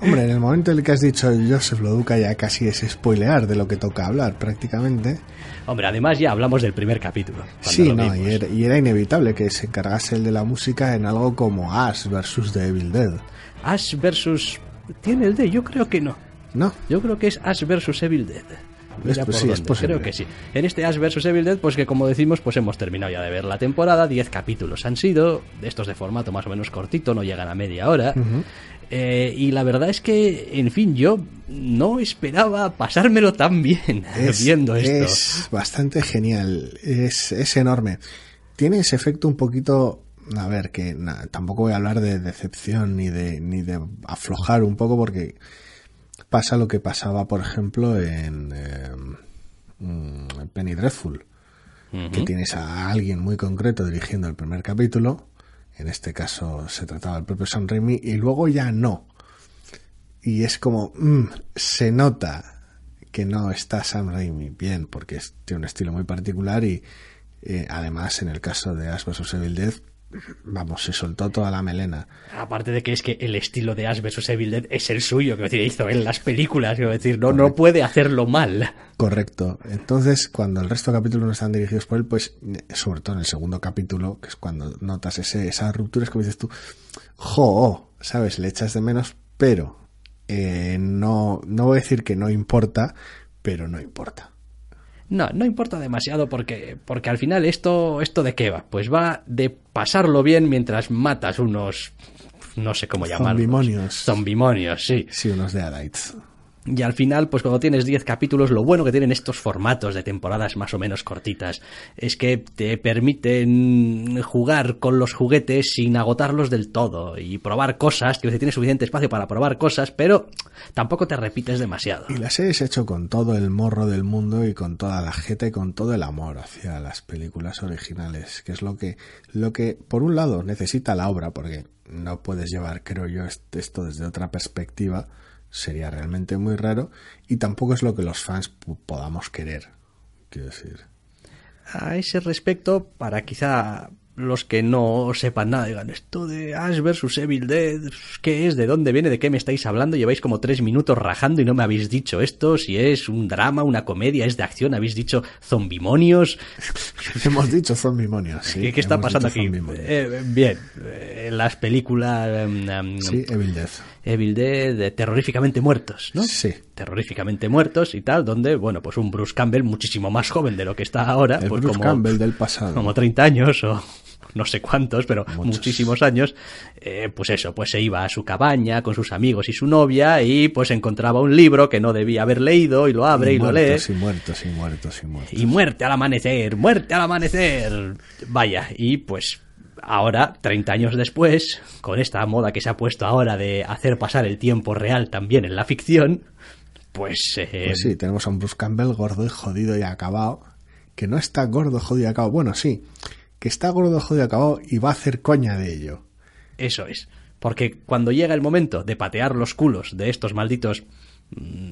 Hombre, en el momento en el que has dicho Joseph Loduca ya casi es spoilear de lo que toca hablar prácticamente. Hombre, además ya hablamos del primer capítulo. Sí, no, vimos. y era, y era inevitable que se encargase el de la música en algo como Ash versus The Evil Dead. Ash versus... ¿Tiene el D? Yo creo que no. ¿No? Yo creo que es Ash versus Evil Dead. Pues por sí, es. Creo que sí. En este Ash vs Evil Dead, pues que como decimos, pues hemos terminado ya de ver la temporada. 10 capítulos han sido, estos de formato más o menos cortito, no llegan a media hora. Eh, y la verdad es que, en fin, yo no esperaba pasármelo tan bien Es, viendo esto. es bastante genial, es, es enorme. Tiene ese efecto un poquito, a ver, que na- tampoco voy a hablar de decepción ni de, ni de aflojar un poco porque pasa lo que pasaba, por ejemplo, en eh, mm, Penny Dreadful, que tienes a alguien muy concreto dirigiendo el primer capítulo, en este caso se trataba del propio Sam Raimi, y luego ya no. Y es como, mm, se nota que no está Sam Raimi bien, porque es- tiene un estilo muy particular y eh, además en el caso de Ash vs Evil Dead, vamos, se soltó toda la melena. Aparte de que es que el estilo de Ash vs Evil Dead es el suyo, que decir, hizo en las películas, quiero decir, no, no puede hacerlo mal. Correcto. Entonces, cuando el resto de capítulos no están dirigidos por él, pues, sobre todo en el segundo capítulo, que es cuando notas ese, esas rupturas, como dices tú, jo, ¿sabes? Le echas de menos, pero eh, no, no voy a decir que no importa, pero no importa. No, no importa demasiado porque, porque al final esto, esto de qué va? Pues va de pasarlo bien mientras matas unos, no sé cómo llamarlos. Zombimonios. Zombimonios, sí. Sí, unos deadites. Y al final, pues cuando tienes 10 capítulos, lo bueno que tienen estos formatos de temporadas más o menos cortitas es que te permiten jugar con los juguetes sin agotarlos del todo y probar cosas, que tienes suficiente espacio para probar cosas, pero tampoco te repites demasiado. Y la serie se ha hecho con todo el morro del mundo y con toda la jeta y con todo el amor hacia las películas originales, que es lo que, lo que por un lado necesita la obra, porque no puedes llevar, creo yo, est- esto desde otra perspectiva, sería realmente muy raro, y tampoco es lo que los fans podamos querer, quiero decir. a ese respecto, para quizá los que no sepan nada, digan, esto de Ash vs Evil Dead, ¿qué es? ¿De dónde viene? ¿De qué me estáis hablando? Lleváis como tres minutos rajando y no me habéis dicho esto, si es un drama, una comedia, es de acción, habéis dicho zombimonios. Hemos dicho zombimonios, sí. ¿Qué, qué está pasando aquí? Eh, bien, eh, las películas em, em, sí, Evil Dead. Evil Dead, de terroríficamente muertos, ¿no? Sí. Terroríficamente muertos y tal, donde, bueno, pues un Bruce Campbell muchísimo más joven de lo que está ahora, El pues Bruce como, Campbell del pasado. como 30 años o no sé cuántos, pero Muchos. muchísimos años, eh, pues eso, pues se iba a su cabaña con sus amigos y su novia y pues encontraba un libro que no debía haber leído y lo abre y, lo lee. muertos, y muertos, y muertos, y muertos. Y muerte al amanecer, muerte al amanecer. Vaya, y pues ahora, 30 años después, con esta moda que se ha puesto ahora de hacer pasar el tiempo real también en la ficción, pues... eh, Pues sí, tenemos a un Bruce Campbell gordo y jodido y acabado, que no está gordo, jodido y acabado. Bueno, sí, que está gordo, jodido y acabado y va a hacer coña de ello. Eso es. Porque cuando llega el momento de patear los culos de estos malditos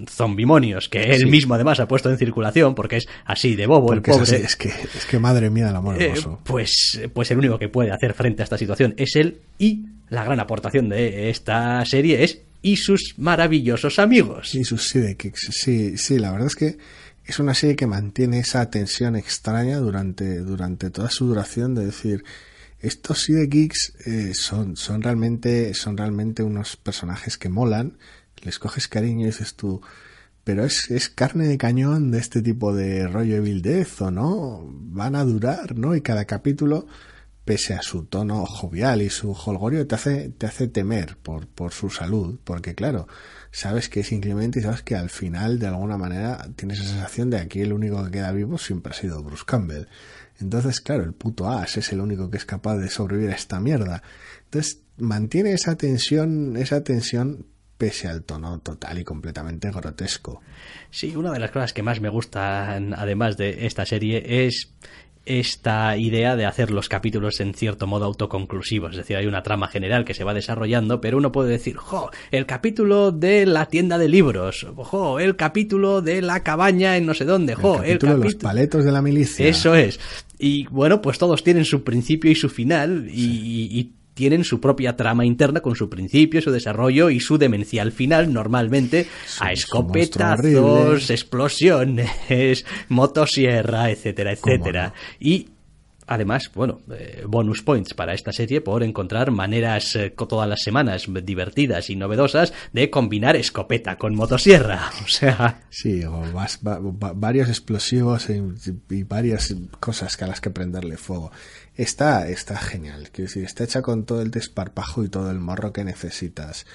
zombimonios que él Sí. mismo además ha puesto en circulación porque es así de bobo Porque el es, así, pobre es que, es que madre mía del amor Eh, hermoso. pues, pues el único que puede hacer frente a esta situación es él y la gran aportación de esta serie es y sus maravillosos amigos. Y sus sidekicks. Sí, sí, la verdad es que es una serie que mantiene esa tensión extraña durante, durante toda su duración de decir, estos sidekicks eh, son, son realmente, son realmente unos personajes que molan, les coges cariño y dices tú, pero es, es carne de cañón de este tipo de rollo Evil Death o no, van a durar, ¿no? Y cada capítulo, pese a su tono jovial y su holgorio, te hace, te hace temer por, por su salud, porque claro, sabes que es inclemente y sabes que al final, de alguna manera, tienes esa sensación de aquí el único que queda vivo siempre ha sido Bruce Campbell. Entonces, claro, el puto Ash es el único que es capaz de sobrevivir a esta mierda. Entonces, mantiene esa tensión, esa tensión pese al tono total y completamente grotesco. Sí, una de las cosas que más me gustan, además de esta serie, es esta idea de hacer los capítulos en cierto modo autoconclusivos. Es decir, hay una trama general que se va desarrollando, pero uno puede decir, jo, el capítulo de la tienda de libros, jo, el capítulo de la cabaña en no sé dónde, jo, el capítulo de los paletos de la milicia. Eso es. Y bueno, pues todos tienen su principio y su final y, y tienen su propia trama interna con su principio, su desarrollo y su demencial final, normalmente a escopetazos, explosiones, motosierra, etcétera, etcétera. Y además, bueno, eh, bonus points para esta serie por encontrar maneras eh, todas las semanas divertidas y novedosas de combinar escopeta con motosierra. O sea. Sí, o varios explosivos y, varias cosas a las que prenderle fuego. Está, está genial. Quiero decir, está hecha con todo el desparpajo y todo el morro que necesitas.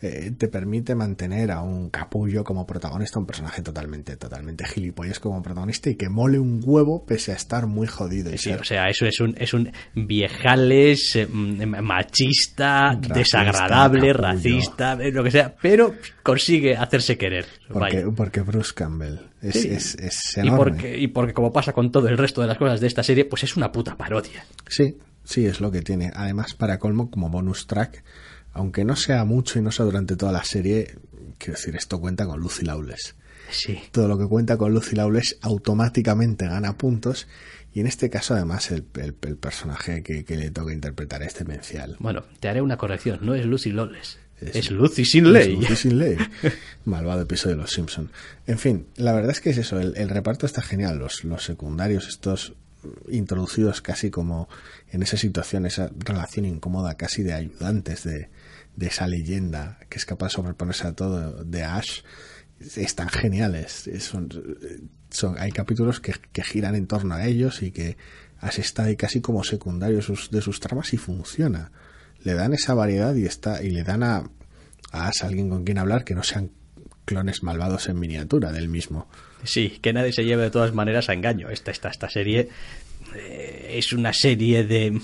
Eh, te permite mantener a un capullo como protagonista, un personaje totalmente, totalmente gilipollas como protagonista y que mole un huevo pese a estar muy jodido. sí, o sea, eso es un, es un viejales, eh, mm, machista, desagradable, racista, eh, lo que sea, pero consigue hacerse querer. Porque, porque Bruce Campbell es, es, enorme. Y porque, y porque como pasa con todo el resto de las cosas de esta serie, pues es una puta parodia. Sí, sí, es lo que tiene. Además, para colmo, como bonus track, aunque no sea mucho y no sea durante toda la serie, quiero decir, esto cuenta con Lucy Lawless. Sí. Todo lo que cuenta con Lucy Lawless automáticamente gana puntos y en este caso además el, personaje que, le toca interpretar es demencial. Bueno, te haré una corrección, no es Lucy Lawless. Es, Lucy sin ley. Lucy sin ley. Malvado episodio de Los Simpson. En fin, la verdad es que es eso, el, reparto está genial, los, los secundarios, estos introducidos casi como en esa situación, esa relación incómoda casi de ayudantes de, de esa leyenda que es capaz de sobreponerse a todo de Ash están geniales. Son, hay capítulos que, que, giran en torno a ellos y que Ash está ahí casi como secundario de sus, de sus tramas y funciona. Le dan esa variedad y está y le dan a, a Ash alguien con quien hablar que no sean clones malvados en miniatura del mismo. Sí, que nadie se lleve de todas maneras a engaño. Esta, esta, esta serie eh, es una serie de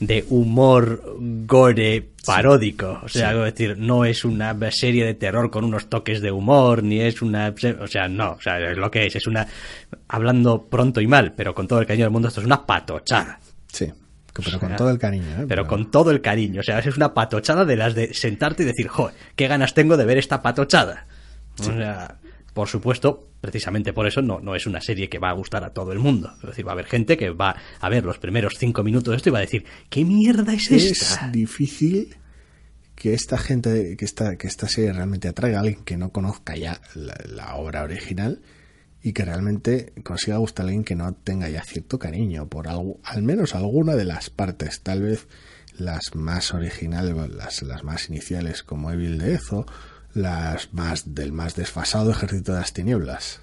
de humor gore paródico. O sea, decir, no es una serie de terror con unos toques de humor, ni es una. O sea, no, o sea, es lo que es. Es una. Hablando pronto y mal, pero con todo el cariño del mundo, esto es una patochada. Sí. Pero con todo el cariño, ¿eh? Pero, con todo el cariño. O sea, es una patochada de las de sentarte y decir, joder, qué ganas tengo de ver esta patochada. O sea, por supuesto, precisamente por eso no, no es una serie que va a gustar a todo el mundo. Es decir, va a haber gente que va a ver los primeros cinco minutos de esto y va a decir, ¿qué mierda es, esta? Es difícil que esta gente, que esta, que esta serie realmente atraiga a alguien que no conozca ya la, obra original y que realmente consiga gustar a alguien que no tenga ya cierto cariño por algo, al menos alguna de las partes, tal vez las más originales, las, las más iniciales como Evil Death o las más del más desfasado ejército de las tinieblas.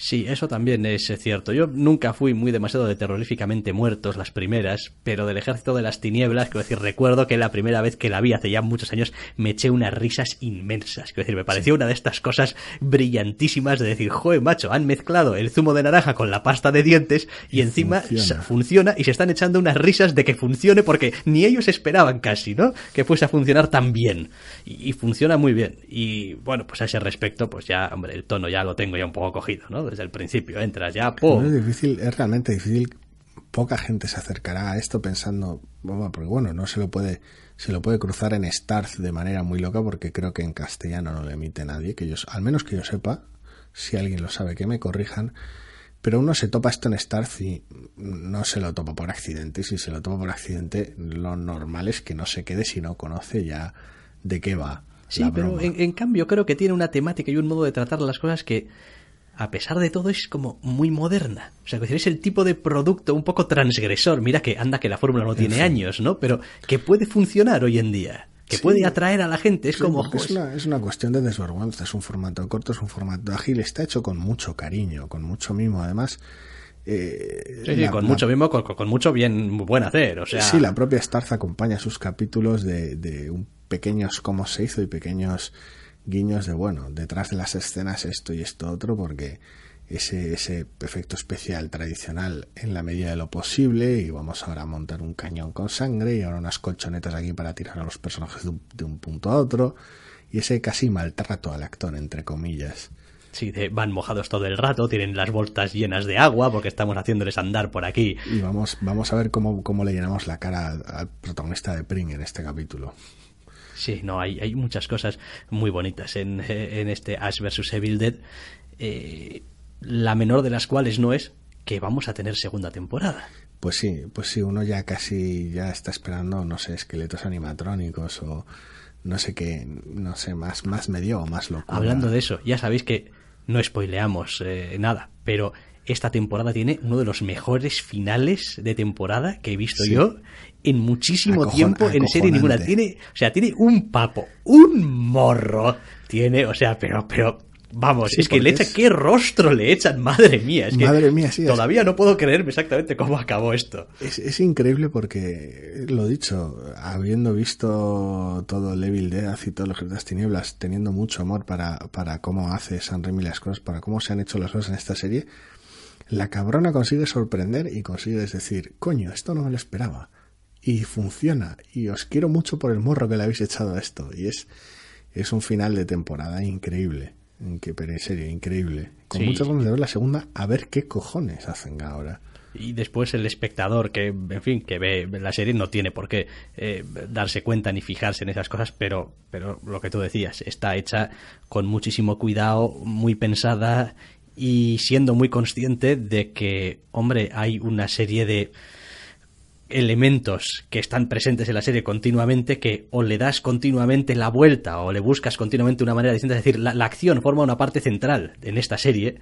Sí, eso también es cierto. Yo nunca fui muy demasiado de terroríficamente muertos las primeras, pero del Ejército de las Tinieblas, quiero decir, recuerdo que la primera vez que la vi hace ya muchos años me eché unas risas inmensas. Quiero decir, me pareció una de estas cosas brillantísimas de decir, joder, macho, han mezclado el zumo de naranja con la pasta de dientes y, encima funciona. y se están echando unas risas de que funcione porque ni ellos esperaban casi, ¿no? Que fuese a funcionar tan bien. Y, y funciona muy bien. Y bueno, pues a ese respecto, pues ya, hombre, el tono ya lo tengo ya un poco cogido, ¿no? Desde el principio. Entras ya, Es difícil, es realmente difícil. Poca gente se acercará a esto pensando, bueno, porque bueno, no se lo puede, se lo puede cruzar en Starz de manera muy loca porque creo que en castellano no lo emite nadie, que yo, al menos que yo sepa, si alguien lo sabe que me corrijan, pero uno se topa esto en Starz y no se lo topa por accidente. Si se lo topa por accidente, lo normal es que no se quede si no conoce ya de qué va. Sí, pero en, en, cambio creo que tiene una temática y un modo de tratar las cosas que a pesar de todo, es como muy moderna. O sea, es el tipo de producto un poco transgresor. Mira que anda que la fórmula no tiene años, ¿no? Pero que puede funcionar hoy en día. Que puede atraer a la gente. Es como. Es una, es una cuestión de desvergüenza. Es un formato corto, es un formato ágil. Está hecho con mucho cariño, con mucho mimo. Además. Eh, sí, sí, con mucho mimo, con, mucho bien buen hacer. O sea... Sí, la propia Starz acompaña sus capítulos de, de un pequeños cómo se hizo y pequeños guiños de, bueno, detrás de las escenas esto y esto otro, porque ese, ese efecto especial tradicional en la medida de lo posible y vamos ahora a montar un cañón con sangre y ahora unas colchonetas aquí para tirar a los personajes de un, punto a otro y ese casi maltrato al actor, entre comillas. Sí, van mojados todo el rato, tienen las bolsas llenas de agua porque estamos haciéndoles andar por aquí. Y vamos, vamos a ver cómo, cómo le llenamos la cara al protagonista de Pring en este capítulo. Sí, no, hay, hay muchas cosas muy bonitas en, este Ash vs. Evil Dead. Eh, la menor de las cuales no es que vamos a tener segunda temporada. Pues sí, pues sí, uno ya casi ya está esperando, no sé, esqueletos animatrónicos o no sé qué, no sé, más, más medio o más loco. Hablando de eso, ya sabéis que no spoileamos eh, nada, pero esta temporada tiene uno de los mejores finales de temporada que he visto Sí. yo en muchísimo tiempo en serie ninguna. Tiene, o sea, tiene un papo, un morro, tiene, o sea, pero, pero, vamos, Sí, es que le porque echa, es- qué rostro le echan, madre mía, es que Madre mía, sí, es- todavía no puedo creerme exactamente cómo acabó esto. Es, es increíble porque, lo dicho, habiendo visto todo el Evil Dead y todos los de las Tinieblas, teniendo mucho amor para, para cómo hace San Raimi las cosas, para cómo se han hecho las cosas en esta serie, la cabrona consigue sorprender y consigue decir, coño, esto no me lo esperaba. Y funciona. Y os quiero mucho por el morro que le habéis echado a esto. Y es, es un final de temporada increíble. En que, pero en serio, increíble. Con Sí. muchas ganas de ver la segunda, a ver qué cojones hacen ahora. Y después el espectador que, en fin, que ve la serie no tiene por qué eh, darse cuenta ni fijarse en esas cosas, pero, pero lo que tú decías, está hecha con muchísimo cuidado, muy pensada y siendo muy consciente de que, hombre, hay una serie de elementos que están presentes en la serie continuamente que o le das continuamente la vuelta o le buscas continuamente una manera distinta. Es decir, la, la acción forma una parte central en esta serie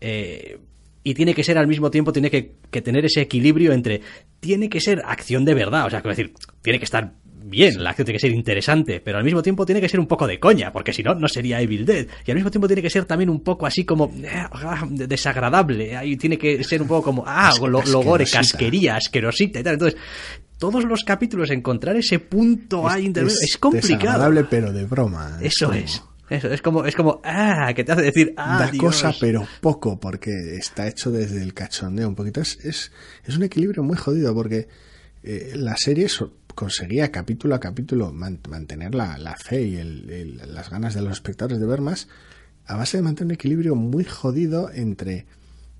eh, y tiene que ser al mismo tiempo, tiene que, que tener ese equilibrio entre, tiene que ser acción de verdad, o sea, decir, tiene que estar bien, la acción tiene que ser interesante, pero al mismo tiempo tiene que ser un poco de coña, porque si no, no sería Evil Dead. Y al mismo tiempo tiene que ser también un poco así como ah, desagradable, ahí tiene que ser un poco como, ah, lo, lo gore, asquerosita. casquería, asquerosita y tal. Entonces, todos los capítulos, encontrar ese punto ahí intermedio es, complicado. desagradable, pero de broma. Eso como- es. Eso, es como, es como, ah, que te hace decir, ah, da Dios. cosa, pero poco, porque está hecho desde el cachondeo un poquito. Es, es, es un equilibrio muy jodido, porque eh, la serie so- conseguía capítulo a capítulo man- mantener la, la fe y el- las ganas de los espectadores de ver más, a base de mantener un equilibrio muy jodido entre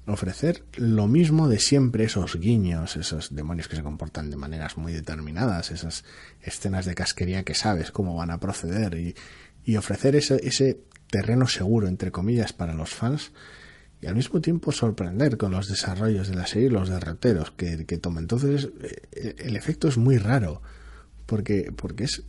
ofrecer lo mismo de siempre, esos guiños, esos demonios que se comportan de maneras muy determinadas, esas escenas de casquería que sabes cómo van a proceder y, y ofrecer ese, ese terreno seguro, entre comillas, para los fans y al mismo tiempo sorprender con los desarrollos de la serie y los derroteros que, que toma. Entonces, eh, el efecto es muy raro porque, porque es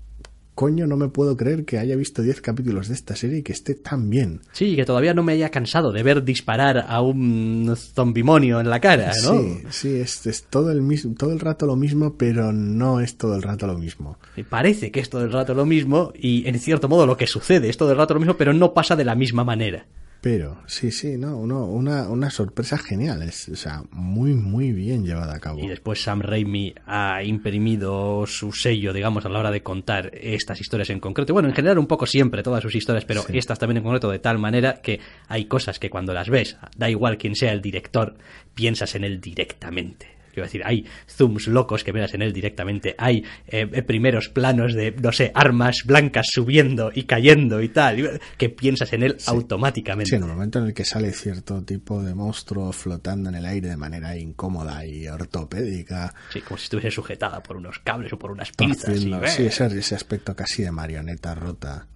coño, no me puedo creer que haya visto 10 capítulos de esta serie y que esté tan bien. Sí, que todavía no me haya cansado de ver disparar a un zombimonio en la cara, ¿no? Sí, sí, es, es todo, el mismo, todo el rato lo mismo, pero no es todo el rato lo mismo. Y Parece que es todo el rato lo mismo y en cierto modo lo que sucede es todo el rato lo mismo, pero no pasa de la misma manera. Pero, sí, sí, no, uno, una, una sorpresa genial, es, o sea, muy, muy bien llevada a cabo. Y después Sam Raimi ha imprimido su sello, digamos, a la hora de contar estas historias en concreto. Bueno, en general un poco siempre todas sus historias, pero Sí. estas también en concreto de tal manera que hay cosas que cuando las ves, da igual quién sea el director, piensas en él directamente. Quiero decir, hay zooms locos que miras en él directamente, hay eh, primeros planos de, no sé, armas blancas subiendo y cayendo y tal, que piensas en él automáticamente. Sí, en el momento en el que sale cierto tipo de monstruo flotando en el aire de manera incómoda y ortopédica, Sí, como si estuviese sujetada por unos cables o por unas pinzas. sí, ese, ese aspecto casi de marioneta rota.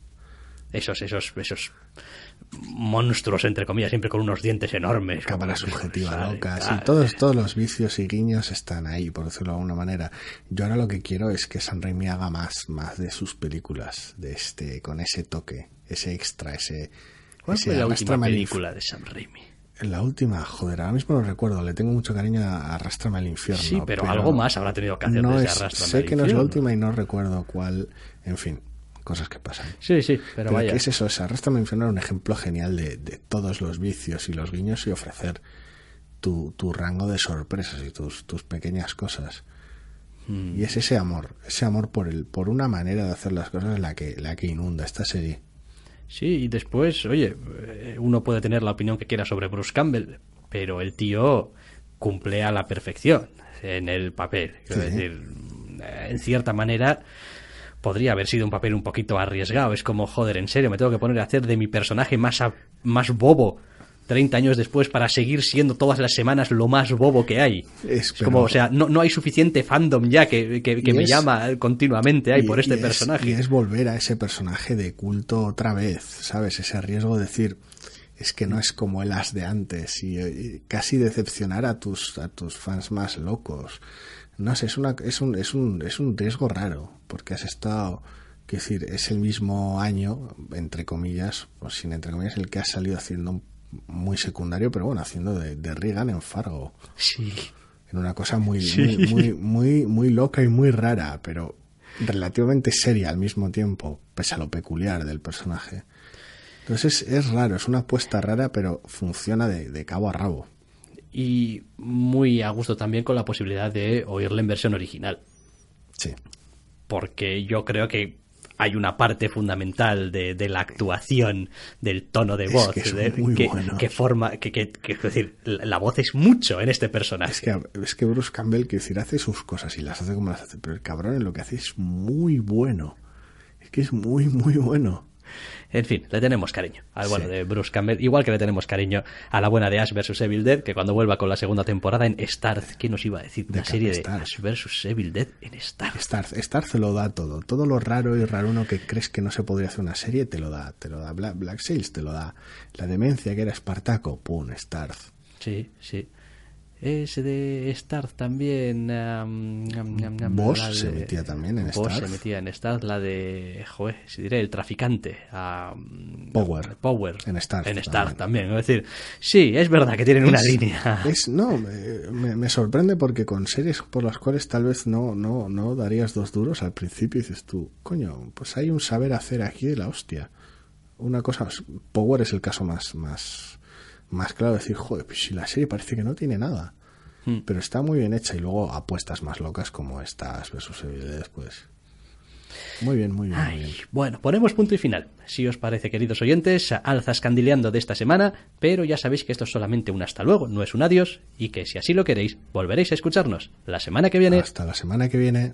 esos, esos, esos monstruos, entre comillas, siempre con unos dientes enormes. cámara subjetiva loca, sí, todos, todos los vicios y guiños están ahí, por decirlo de alguna manera. Yo ahora lo que quiero es que San Raimi haga más, más de sus películas, de este, con ese toque, ese extra, ese, ¿Cuál ese fue la última película de Sam Raimi? La última, joder, ahora mismo no recuerdo, le tengo mucho cariño a Arrastrame al infierno. Sí, pero, algo más habrá tenido que hacer no desde es, Arrástrame Sé al que no es la última y no recuerdo cuál, en fin, cosas que pasan. Sí, sí, pero, Pero, vaya. ¿qué es eso? Es Arrástrame al infierno era un ejemplo genial de, de todos los vicios y los guiños y ofrecer tu, tu rango de sorpresas y tus, tus pequeñas cosas. Hmm. Y es ese amor, ese amor por el, por una manera de hacer las cosas la que, la que inunda esta serie. Sí, y después, oye, eh, uno puede tener la opinión que quiera sobre Bruce Campbell, pero el tío cumple a la perfección en el papel. Sí. decir, en cierta manera podría haber sido un papel un poquito arriesgado. Es como, joder, en serio, me tengo que poner a hacer de mi personaje más, a- más bobo 30 años después para seguir siendo todas las semanas lo más bobo que hay. Es, como, o sea, no, no hay suficiente fandom ya que, que- me es- llama continuamente ahí por este y es- personaje. y es volver a ese personaje de culto otra vez, ¿sabes? Ese riesgo de decir, es que no es como el as de antes y, y casi decepcionar a tus a tus fans más locos. No sé, es una es un es un es un riesgo raro porque has estado que decir, es el mismo año entre comillas, o sin entre comillas el que has salido haciendo muy secundario, pero bueno, haciendo de, de Reagan en Fargo. Sí. En una cosa muy, muy, muy, muy, muy loca y muy rara, pero relativamente seria al mismo tiempo, pese a lo peculiar del personaje. Entonces es, es raro, es una apuesta rara, pero funciona de, de cabo a rabo. Y muy a gusto también con la posibilidad de oírla en versión original. Sí. Porque yo creo que hay una parte fundamental de, de la actuación, del tono de Es voz, que es de- muy que, bueno. que forma, que, que- que- es decir, la la voz es mucho en este personaje. Es que, es que Bruce Campbell, que decir, hace sus cosas y las hace como las hace, pero el cabrón en lo que hace es muy bueno. Es que es muy, muy bueno. En fin, le tenemos cariño al bueno Sí. de Bruce Campbell, igual que le tenemos cariño a la buena de Ash vs Evil Dead, que cuando vuelva con la segunda temporada en Starz, ¿qué nos iba a decir? Una De serie de. Ash vs Evil Dead en Starz. Starz, Starz lo da todo. Todo lo raro y raruno que crees que no se podría hacer una serie, te lo da. Te lo da Black, Black Sails, te lo da. La demencia que era Espartaco, pum, Starz. Sí, sí. Es de Starz también. Bosch de- se metía también en Bosch Starz. se metía en Starz, la de. Joder, si diré, el traficante. Power. Power. En Starz En Starz también. también. Es decir, sí, es verdad que tienen una línea. Es, no, me, me- sorprende porque con series por las cuales tal vez no, no, no darías dos duros al principio dices tú, coño, pues hay un saber hacer aquí de la hostia. Una cosa, Power es el caso más, más, más claro de decir, joder, pues si la serie parece que no tiene nada. Hmm. Pero está muy bien hecha y luego apuestas más locas como estas versus Dead, pues. Muy bien, muy bien, muy bien. bueno, ponemos punto y final. Si os parece, queridos oyentes, alzas candileando de esta semana, pero ya sabéis que esto es solamente un hasta luego, no es un adiós, y que si así lo queréis, volveréis a escucharnos la semana que viene. Hasta la semana que viene.